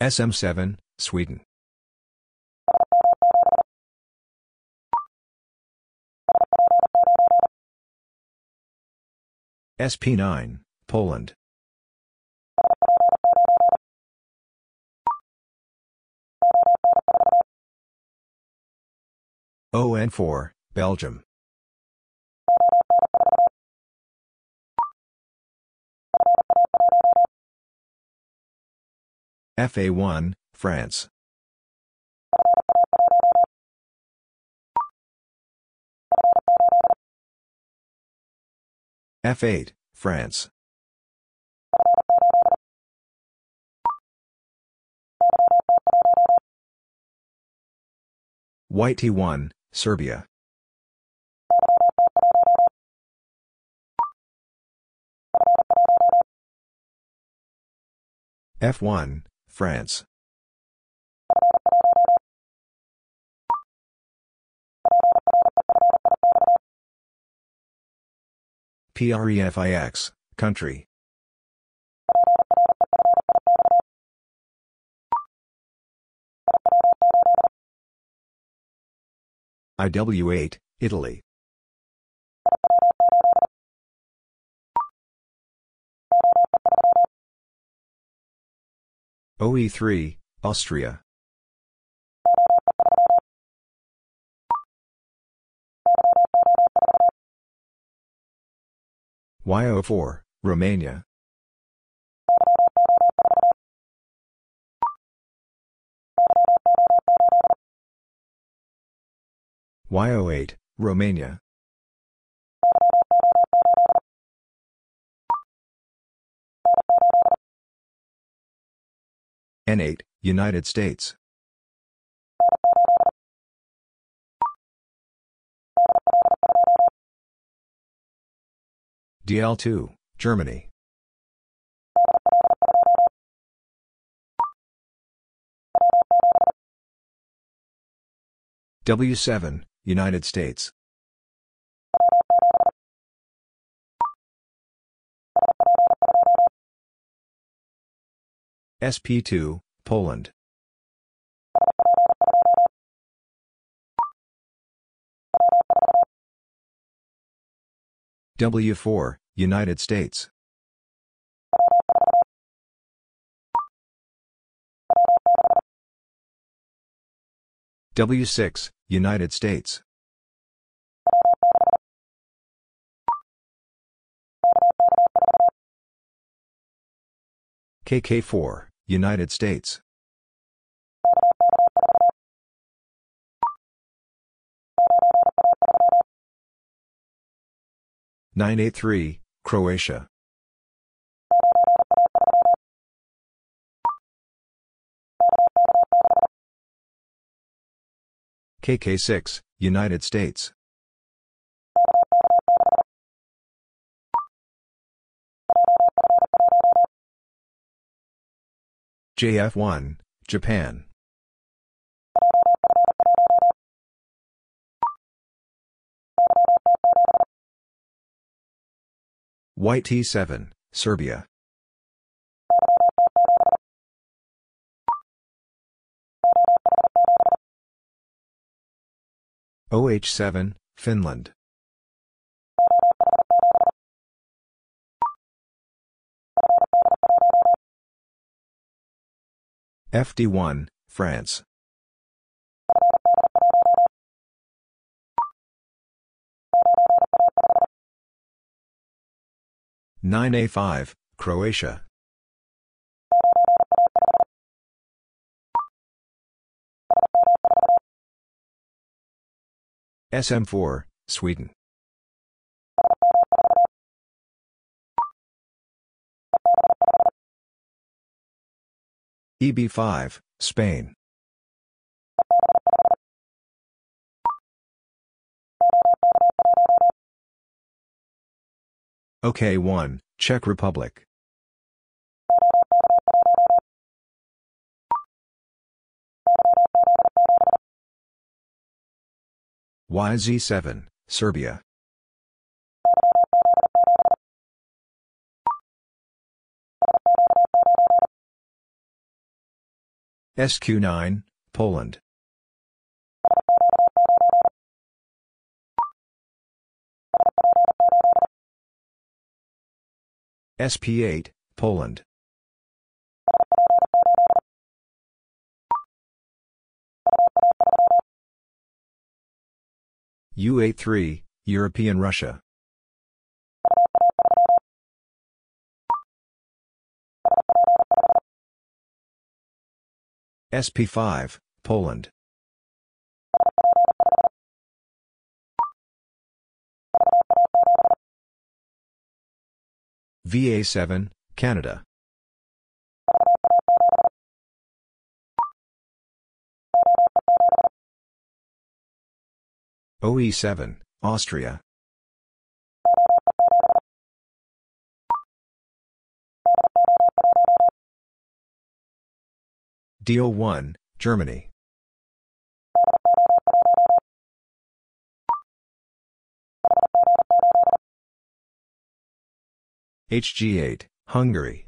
SM7, Sweden. SP9, Poland. ON4, Belgium. FA1, France. F8, France. YT one. Serbia. F1, France. PREFIX, country. IW8, Italy. OE3, Austria. YO4, Romania. YO8, Romania. N8, United States. DL2, Germany. W7, United States. SP2, Poland. W4, United States. W6, United States. KK4, United States. Nine A three, Croatia. KK6, United States. JF1, Japan. YT7, Serbia. OH7, Finland. FD1, France. Nine A five, Croatia. SM4, Sweden. EB5, Spain. OK1, Czech Republic. YZ7, Serbia. SQ9, Poland. SP8, Poland. UA3, European Russia. SP5, Poland. VA7, Canada. OE7, Austria. DO1, Germany. HG8, Hungary.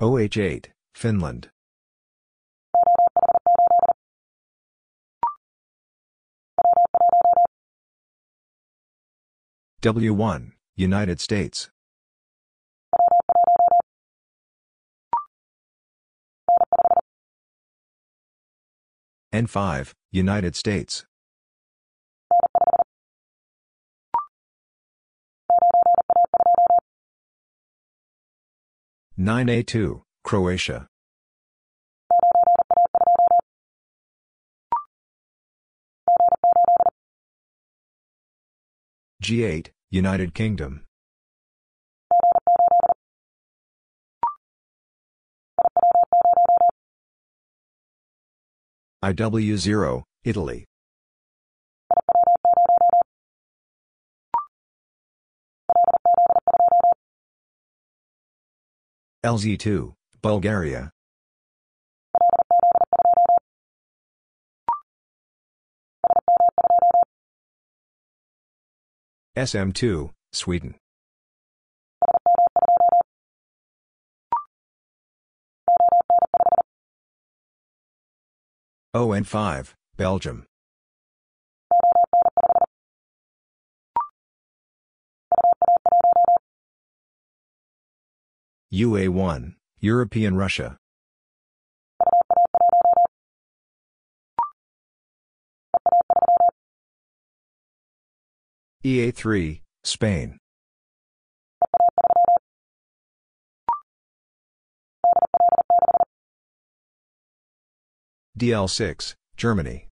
OH8, Finland. W1, United States. N5, United States. Nine A two, Croatia. G8, United Kingdom. IW0, Italy. LZ2, Bulgaria. SM2, Sweden. ON5, Belgium. UA1, European Russia. EA3, Spain. DL6, Germany.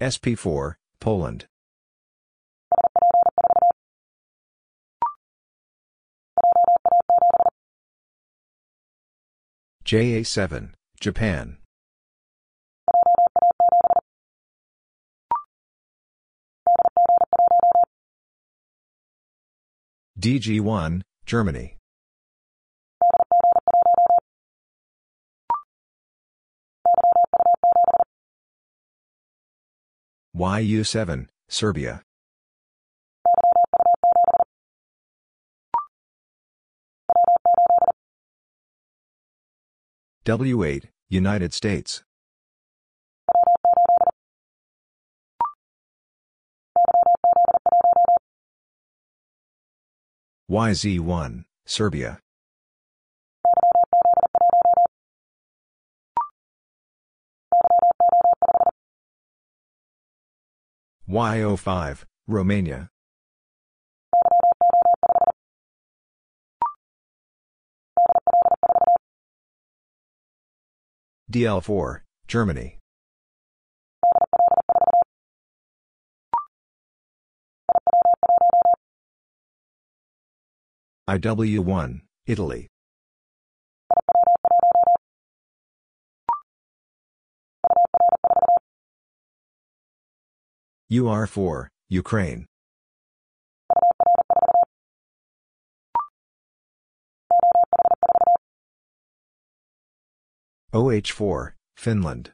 SP4, Poland. JA7, Japan. DG1, Germany. YU7, Serbia. W8, United States. YZ1, Serbia. YO5, Romania. DL4, Germany. IW1, Italy. UR4, Ukraine. OH4, Finland.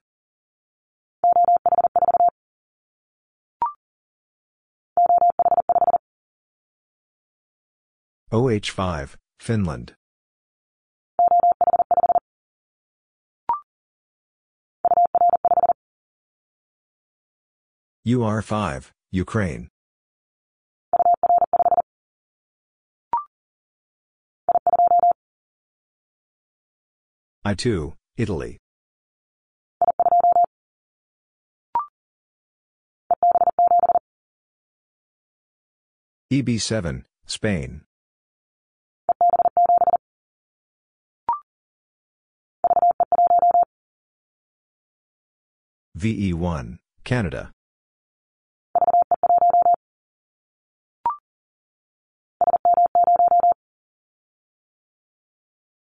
OH5, Finland. UR5, Ukraine. I2, Italy. EB7, Spain. VE1, Canada.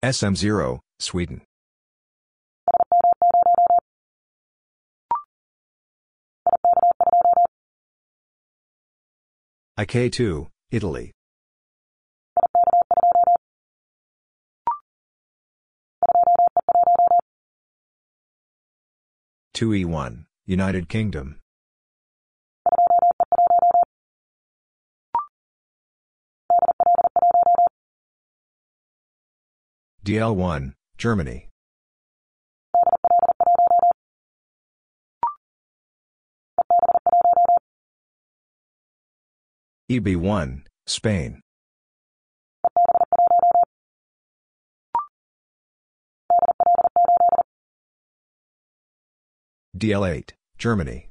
SM0, Sweden. IK2, Italy. Two E one, United Kingdom. DL1, Germany. EB1, Spain. DL8, Germany.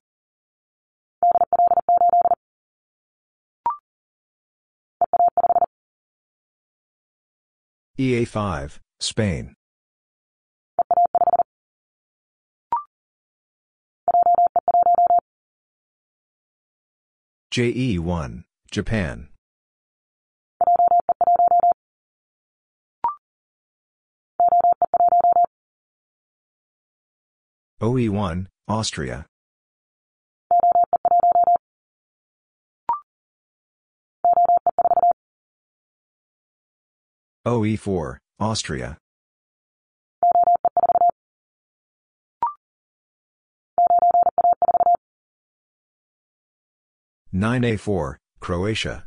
EA5, Spain. JE1, Japan. OE1, Austria. OE4, Austria. Nine A four, Croatia.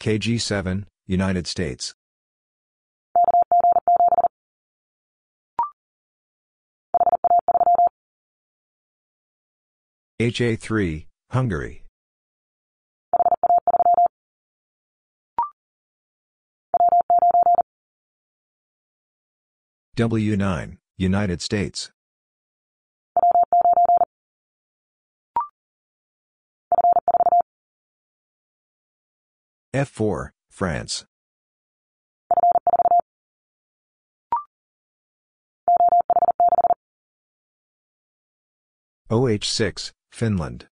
KG7, United States. HA3, Hungary. W9, United States. F4, France. OH6, Finland.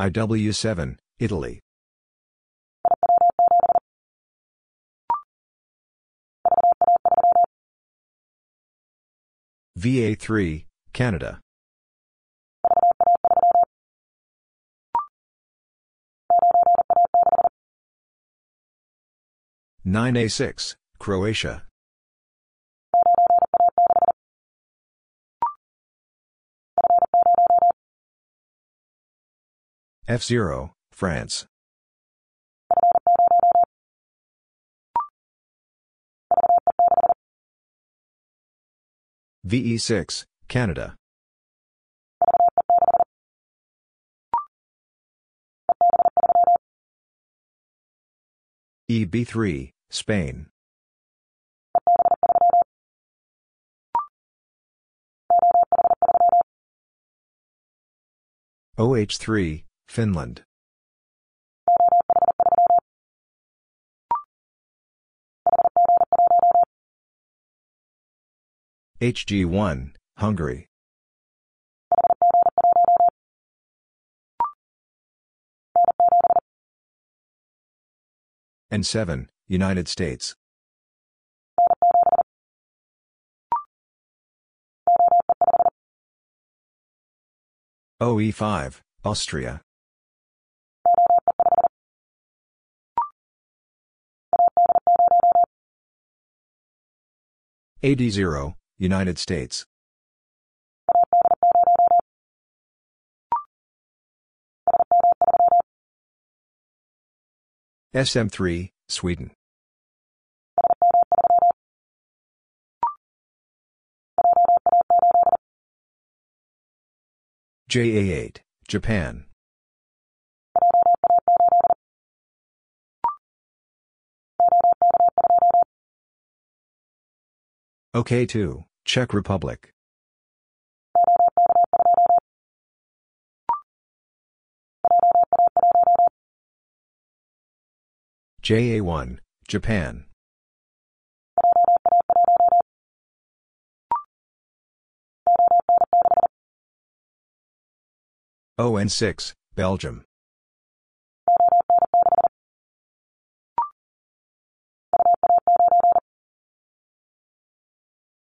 IW7, Italy. VA3, Canada. Nine A six, Croatia. F zero, France. VE6, Canada. EB3, Spain. OH3, Finland. HG1, Hungary. N7, United States. OE5, Austria. AD0, United States. SM3, Sweden. JA8, Japan. OK2, Czech Republic. JA1, Japan. ON6, Belgium.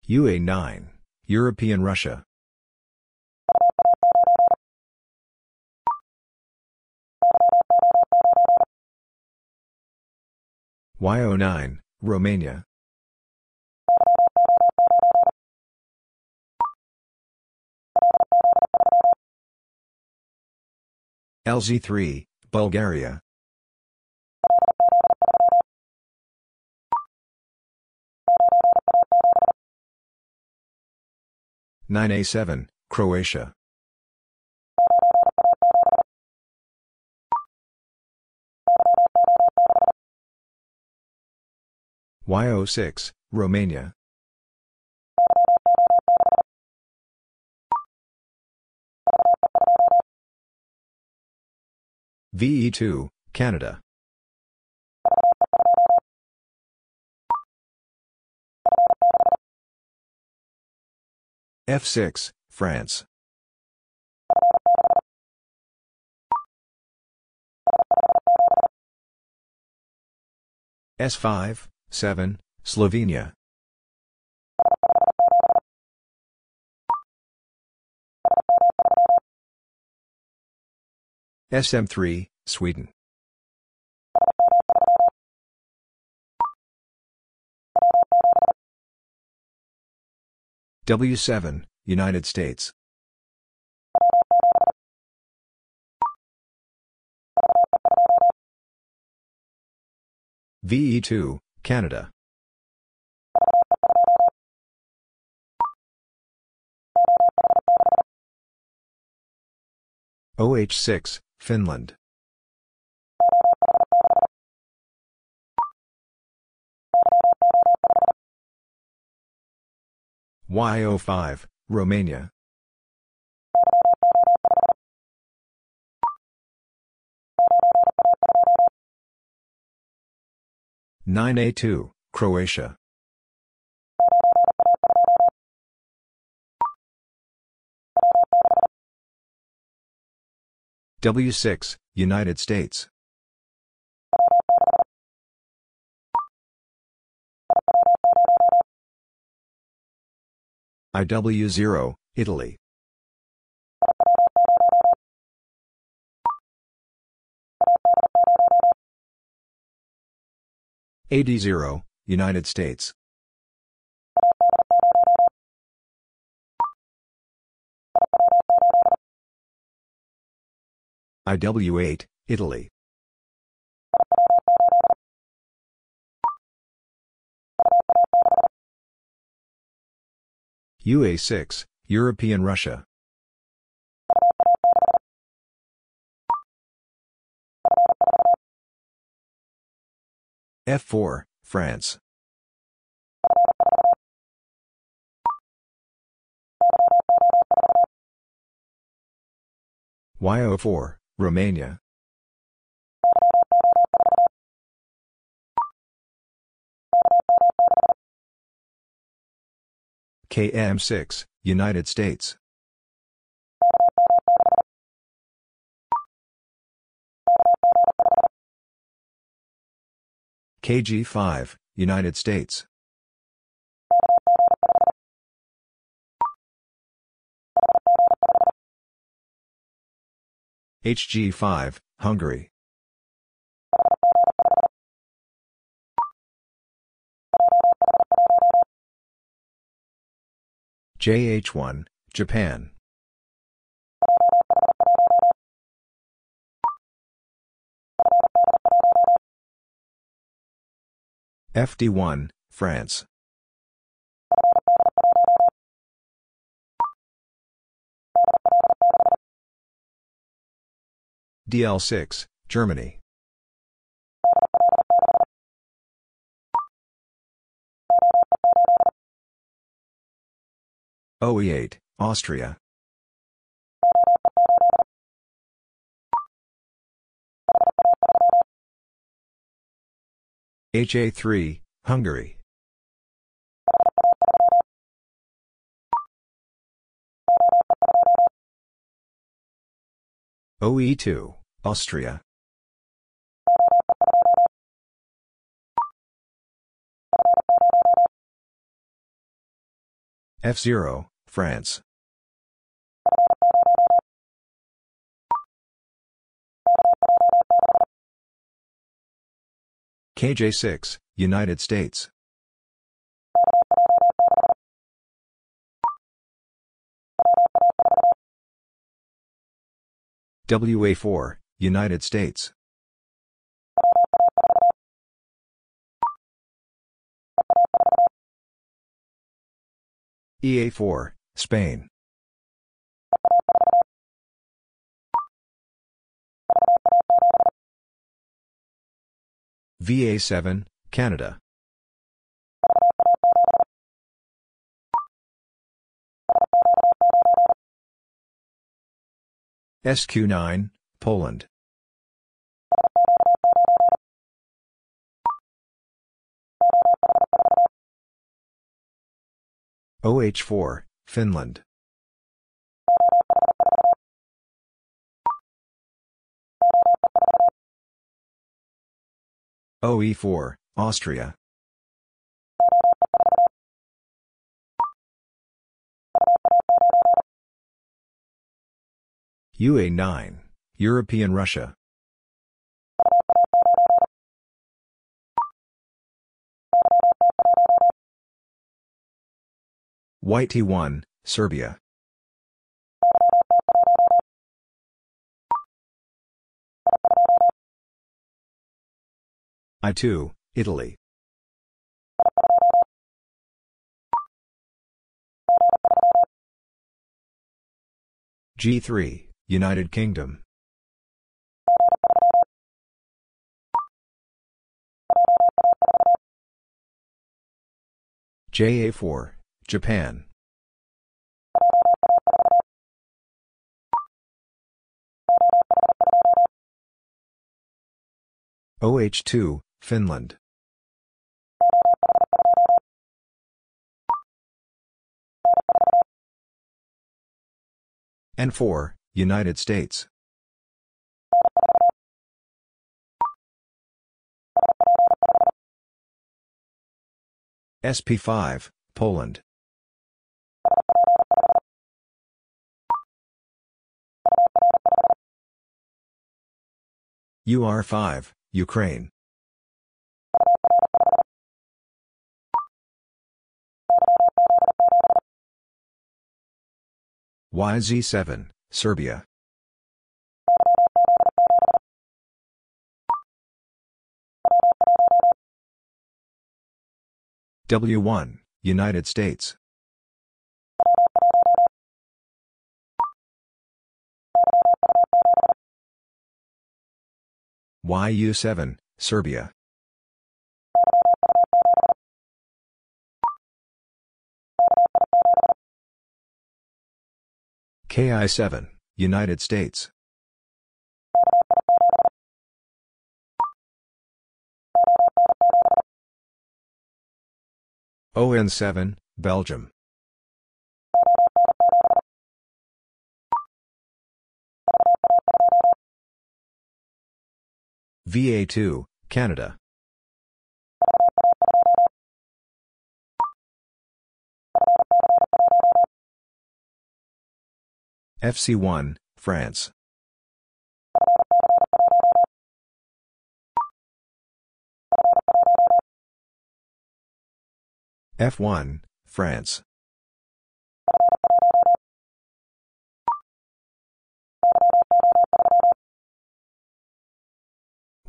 UA9, European Russia. YO9, Romania. LZ3, Bulgaria. Nine A seven, Croatia. YO6, Romania. VE2, Canada. F6, France. S5, 7, Slovenia. SM3, Sweden. W7, United States. VE2, Canada. OH6, Finland. YO5, Romania. Nine A two, Croatia. W6, United States. IW0, Italy. AD0, United States. IW8, Italy. UA6, European Russia. F4, France. YO4, Romania. KM6, United States. KG5, United States. HG5, Hungary. JH1, Japan. FD1, France. DL6, Germany. OE8, Austria. HA3, Hungary. OE2, Austria. F0, France. KJ6, United States. WA4, United States. EA4, Spain. VA7, Canada. SQ9, Poland. OH4, Finland. OE4, Austria. UA9, European Russia. YT1, Serbia. I2, Italy. G3, United Kingdom. JA4, Japan. OH2, Finland. N4, United States. SP5, Poland. UR5, Ukraine. YZ7, Serbia. W1, United States. YU7, Serbia. KI7, United States. ON7, Belgium. VA2, Canada. FC1, France. F1, France.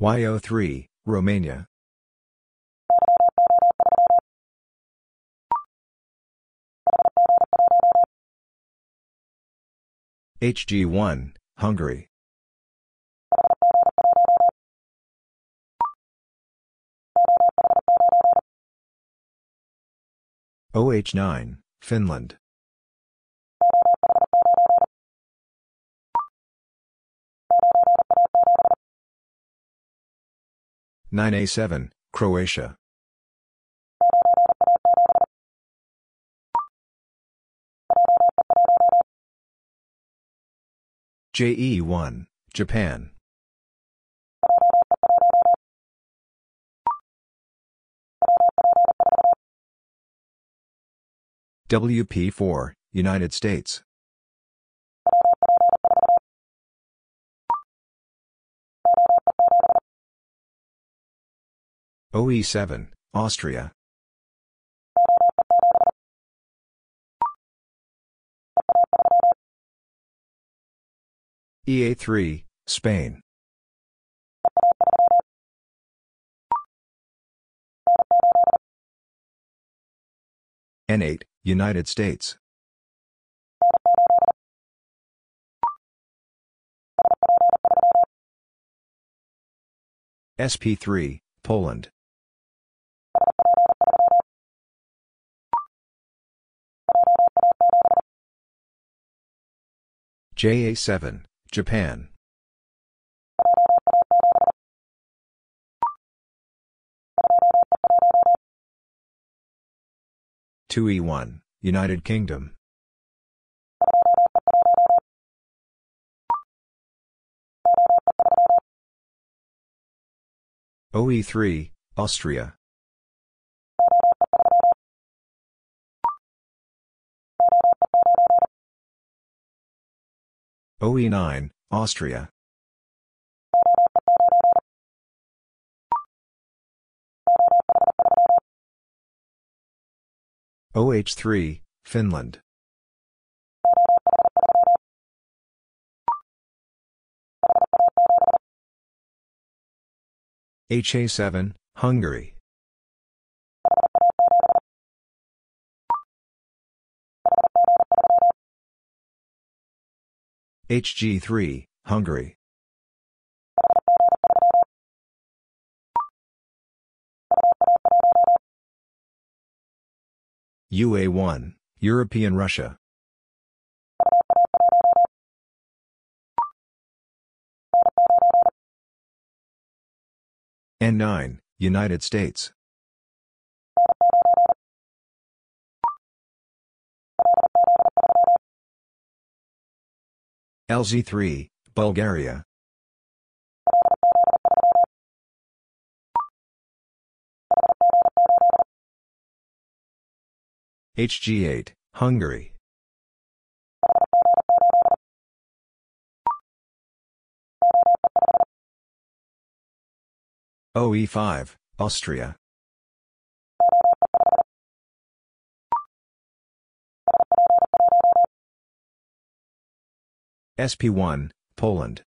YO3, Romania. HG1, Hungary. OH9, Finland. Nine A seven, Croatia. JE1, Japan. WP4, United States. OE7, Austria. EA3, Spain. N8, United States. SP3, Poland. JA7, Japan. Two E one, United Kingdom. OE three, Austria. OE9, Austria. OH3, Finland. HA7, Hungary. HG3, Hungary. UA1, European Russia. N9, United States. LZ3, Bulgaria. HG8, Hungary. OE5, Austria. SP1, Poland.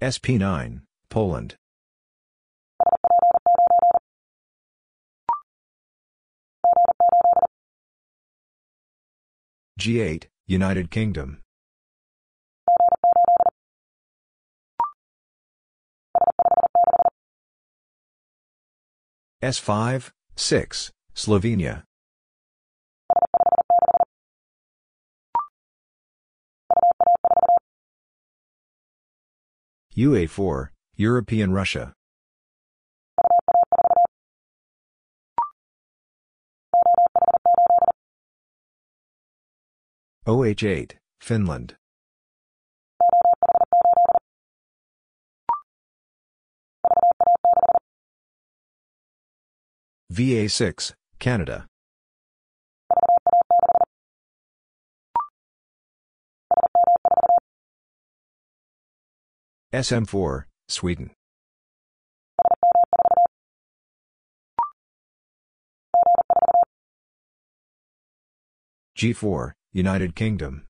SP9, Poland. G8, United Kingdom. S5, 6, Slovenia. UA4, European Russia. OH8, Finland. VA6, Canada. SM4, Sweden. G4, United Kingdom.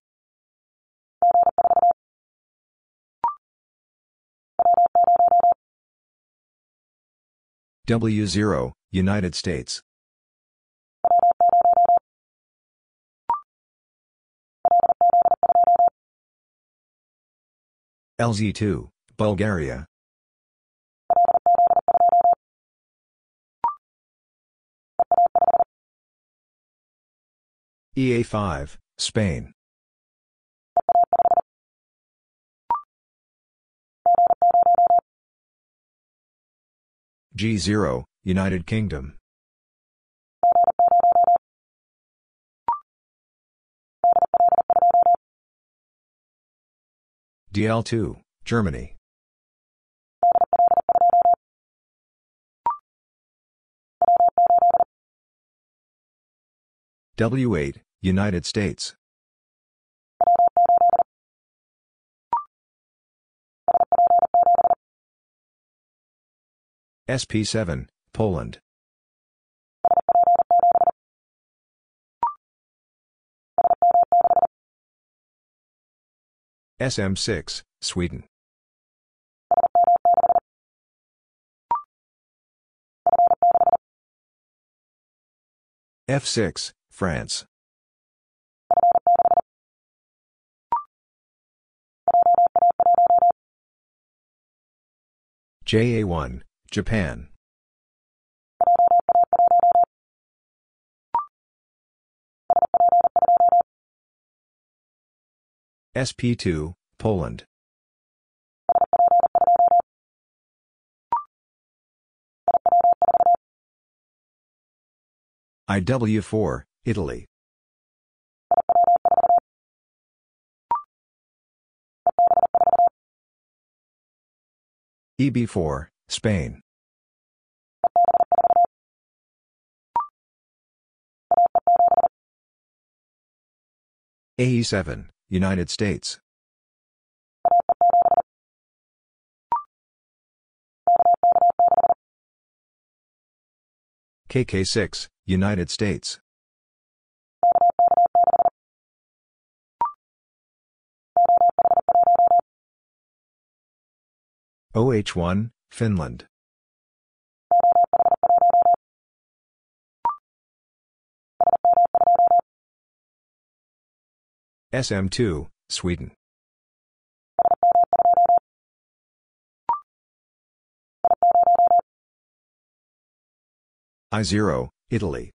W0, United States. LZ2, Bulgaria. EA5, Spain. G0, United Kingdom. DL2, Germany. W8, United States. SP7, Poland. SM6, Sweden. F6, France. JA1, Japan. SP2, Poland. IW4, Italy. EB4, Spain. AE7, United States. KK6, United States. OH1, Finland. SM2, Sweden. I0, Italy.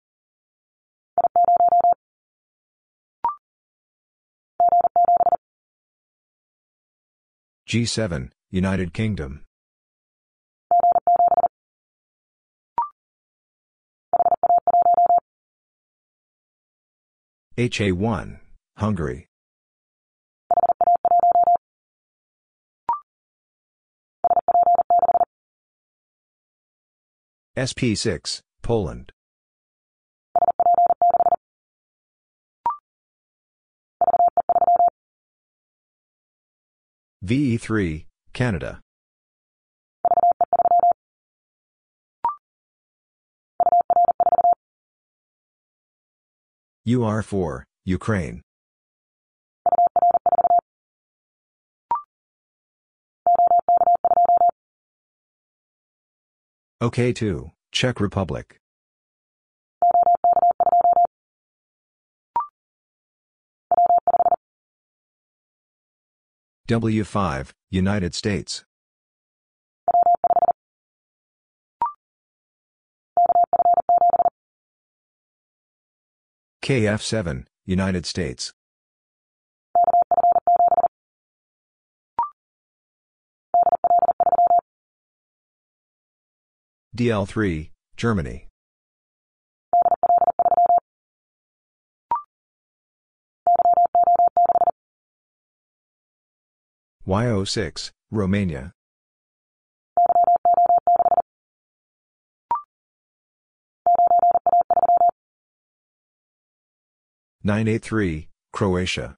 G7, United Kingdom. HA1, Hungary. SP6, Poland. VE3, Canada. UR4, Ukraine. OK2, Czech Republic. W5, United States. KF7, United States. DL3, Germany. YO6, Romania. Nine A three, Croatia.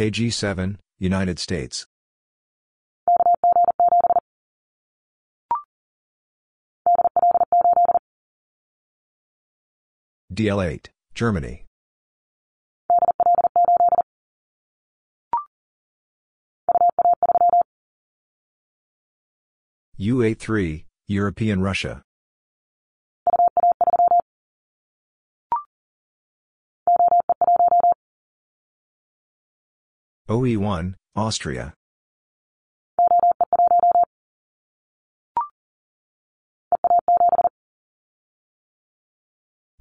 KG7, United States. DL8, Germany. UA3, European Russia. OE1, Austria.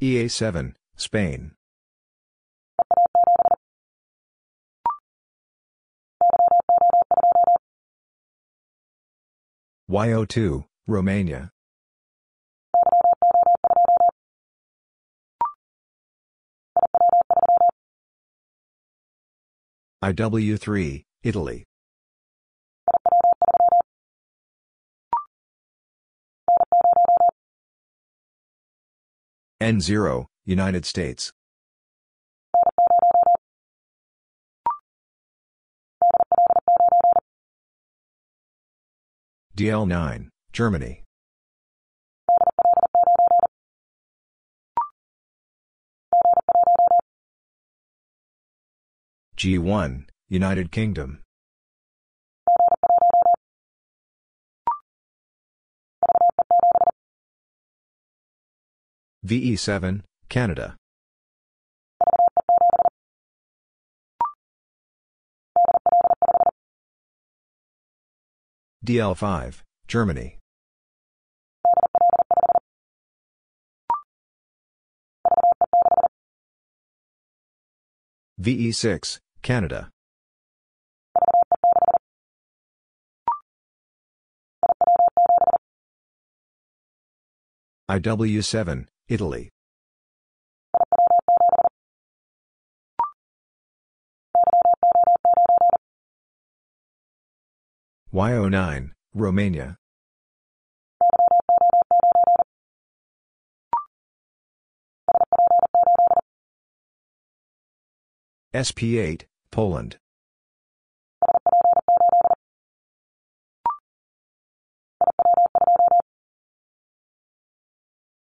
EA7, Spain. YO2, Romania. IW3, Italy. N0, United States. DL9, Germany. G1, United Kingdom. VE7, Canada. DL5, Germany. VE6, Canada. IW7, Italy. YO9, Romania. SP8, Poland.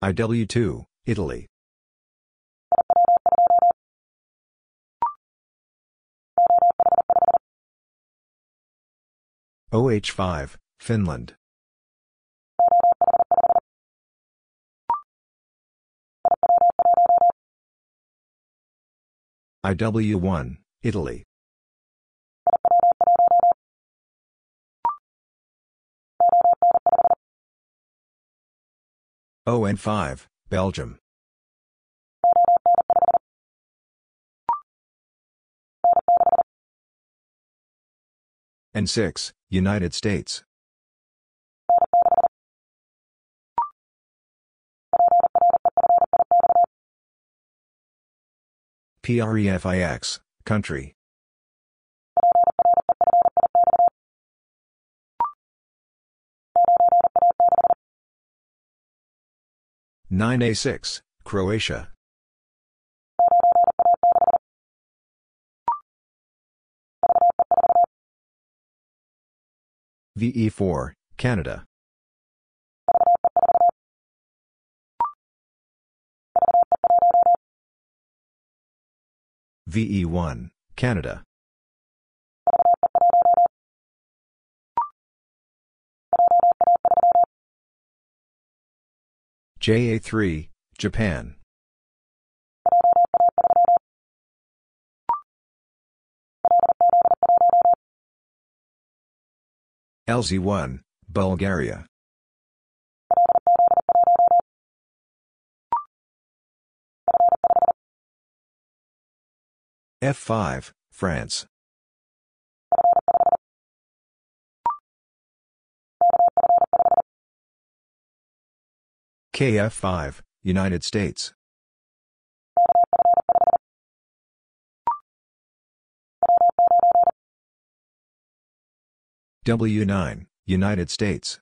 IW2, Italy. OH5, Finland. IW1, Italy. ON5, Belgium. N6, United States. PREFIX, country. Nine A six, Croatia. VE4, Canada. VE1, Canada. JA3, Japan. LZ1, Bulgaria. F5, France. KF5, United States. W9, United States.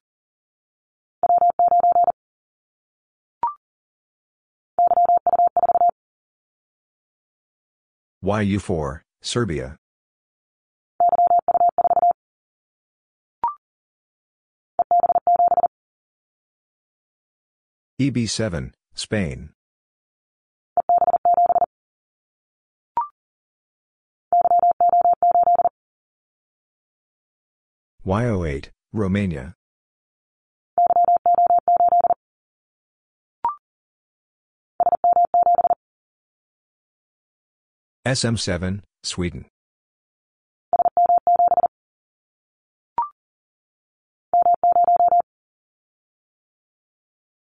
YU4, Serbia. EB7, Spain. YO8, Romania. SM7, Sweden.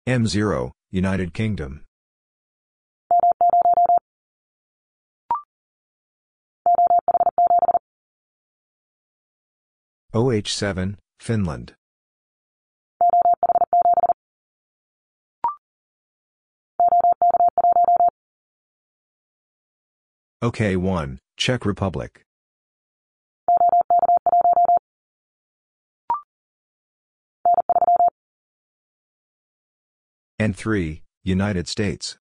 M0, United Kingdom. OH7, Finland. OK1, Czech Republic. N3, United States.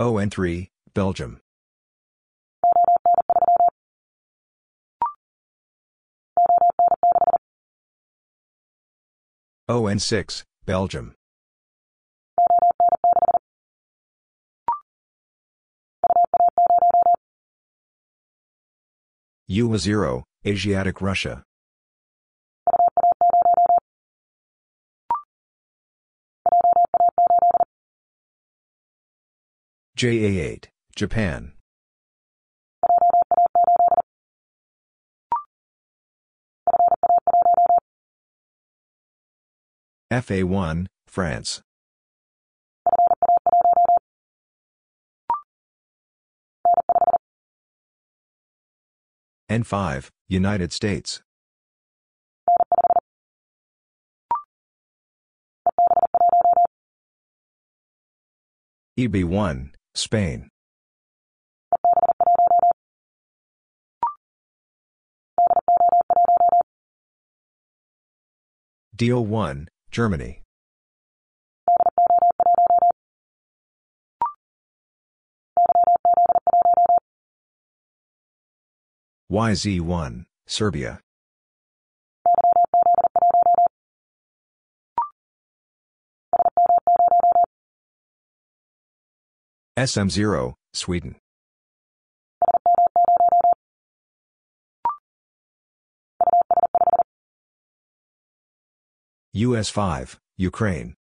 ON3, Belgium. ON6, Belgium. UA0, Asiatic Russia. JA8, Japan. FA1, France. N5, United States. EB1, Spain. DO1, Germany. YZ1, Serbia. SM0, Sweden. US5, Ukraine.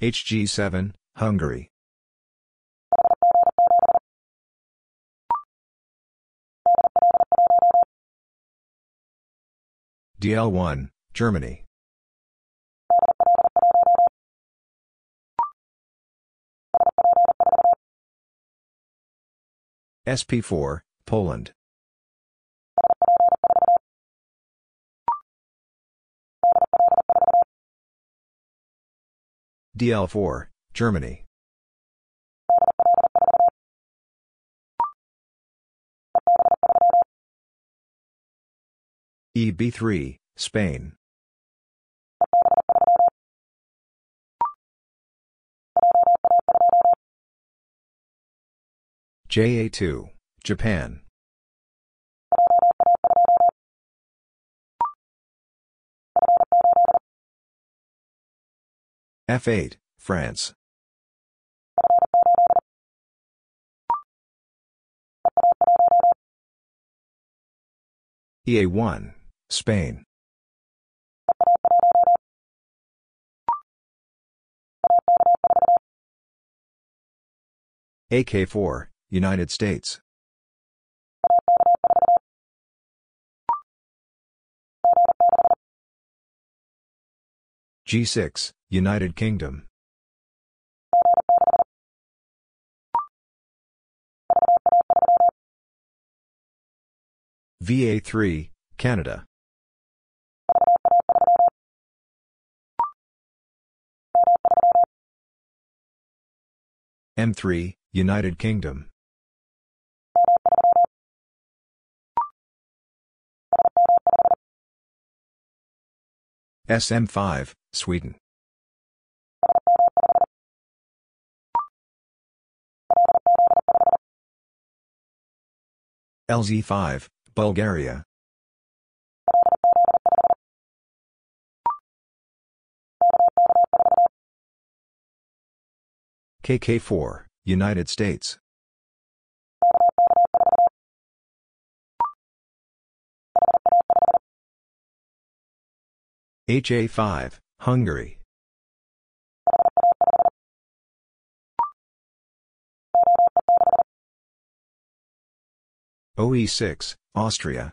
HG7, Hungary. DL1, Germany. SP4, Poland. DL4, Germany. EB3, Spain. JA2, Japan. F8, France. EA1, Spain. AK4, United States. G6, United Kingdom. VA3, Canada. M3, United Kingdom. SM5, Sweden. LZ5, Bulgaria. KK4, United States. HA5, Hungary. OE6, Austria.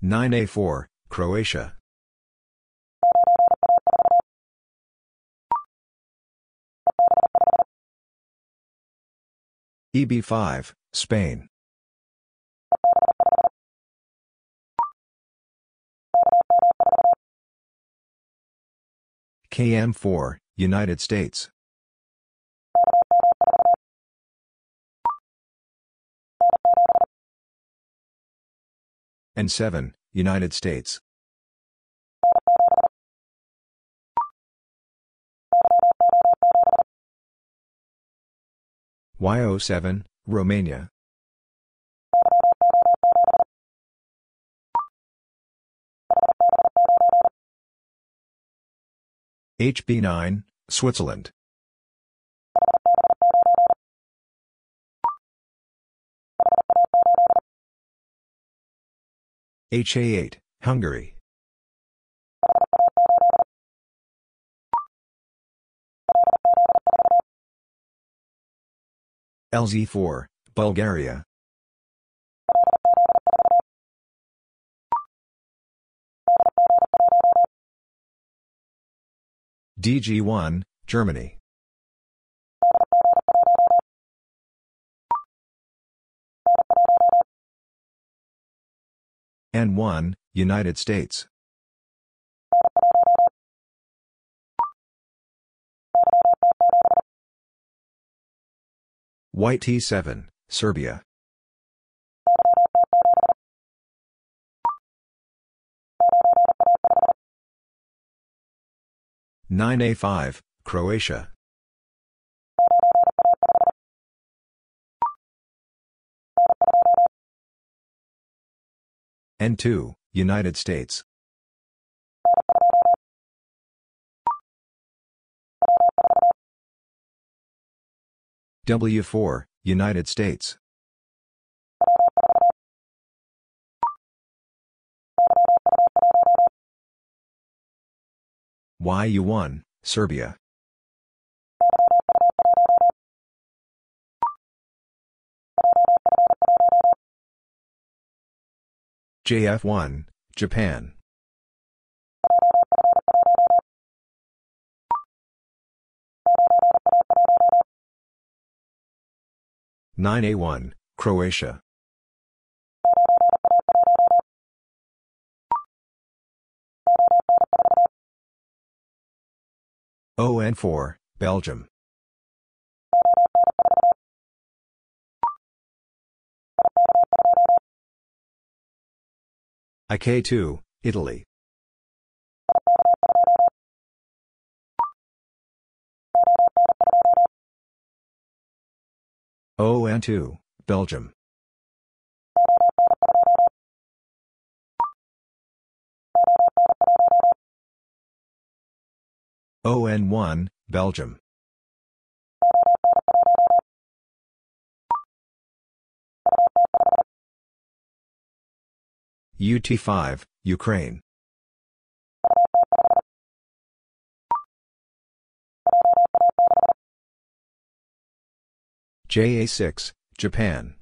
Nine A four, Croatia. EB5, Spain. KM4, United States. N7, United States. YO7, Romania. HB9, Switzerland. HA8, Hungary. LZ4, Bulgaria. DG1, Germany. N1, United States. YT7, Serbia. Nine A five, Croatia. N two, United States. W4, United States. YU1, Serbia. JF1, Japan. Nine A one, Croatia. ON four, Belgium. IK2, Italy. ON2, Belgium. ON1, Belgium. UT5, Ukraine. JA6, Japan.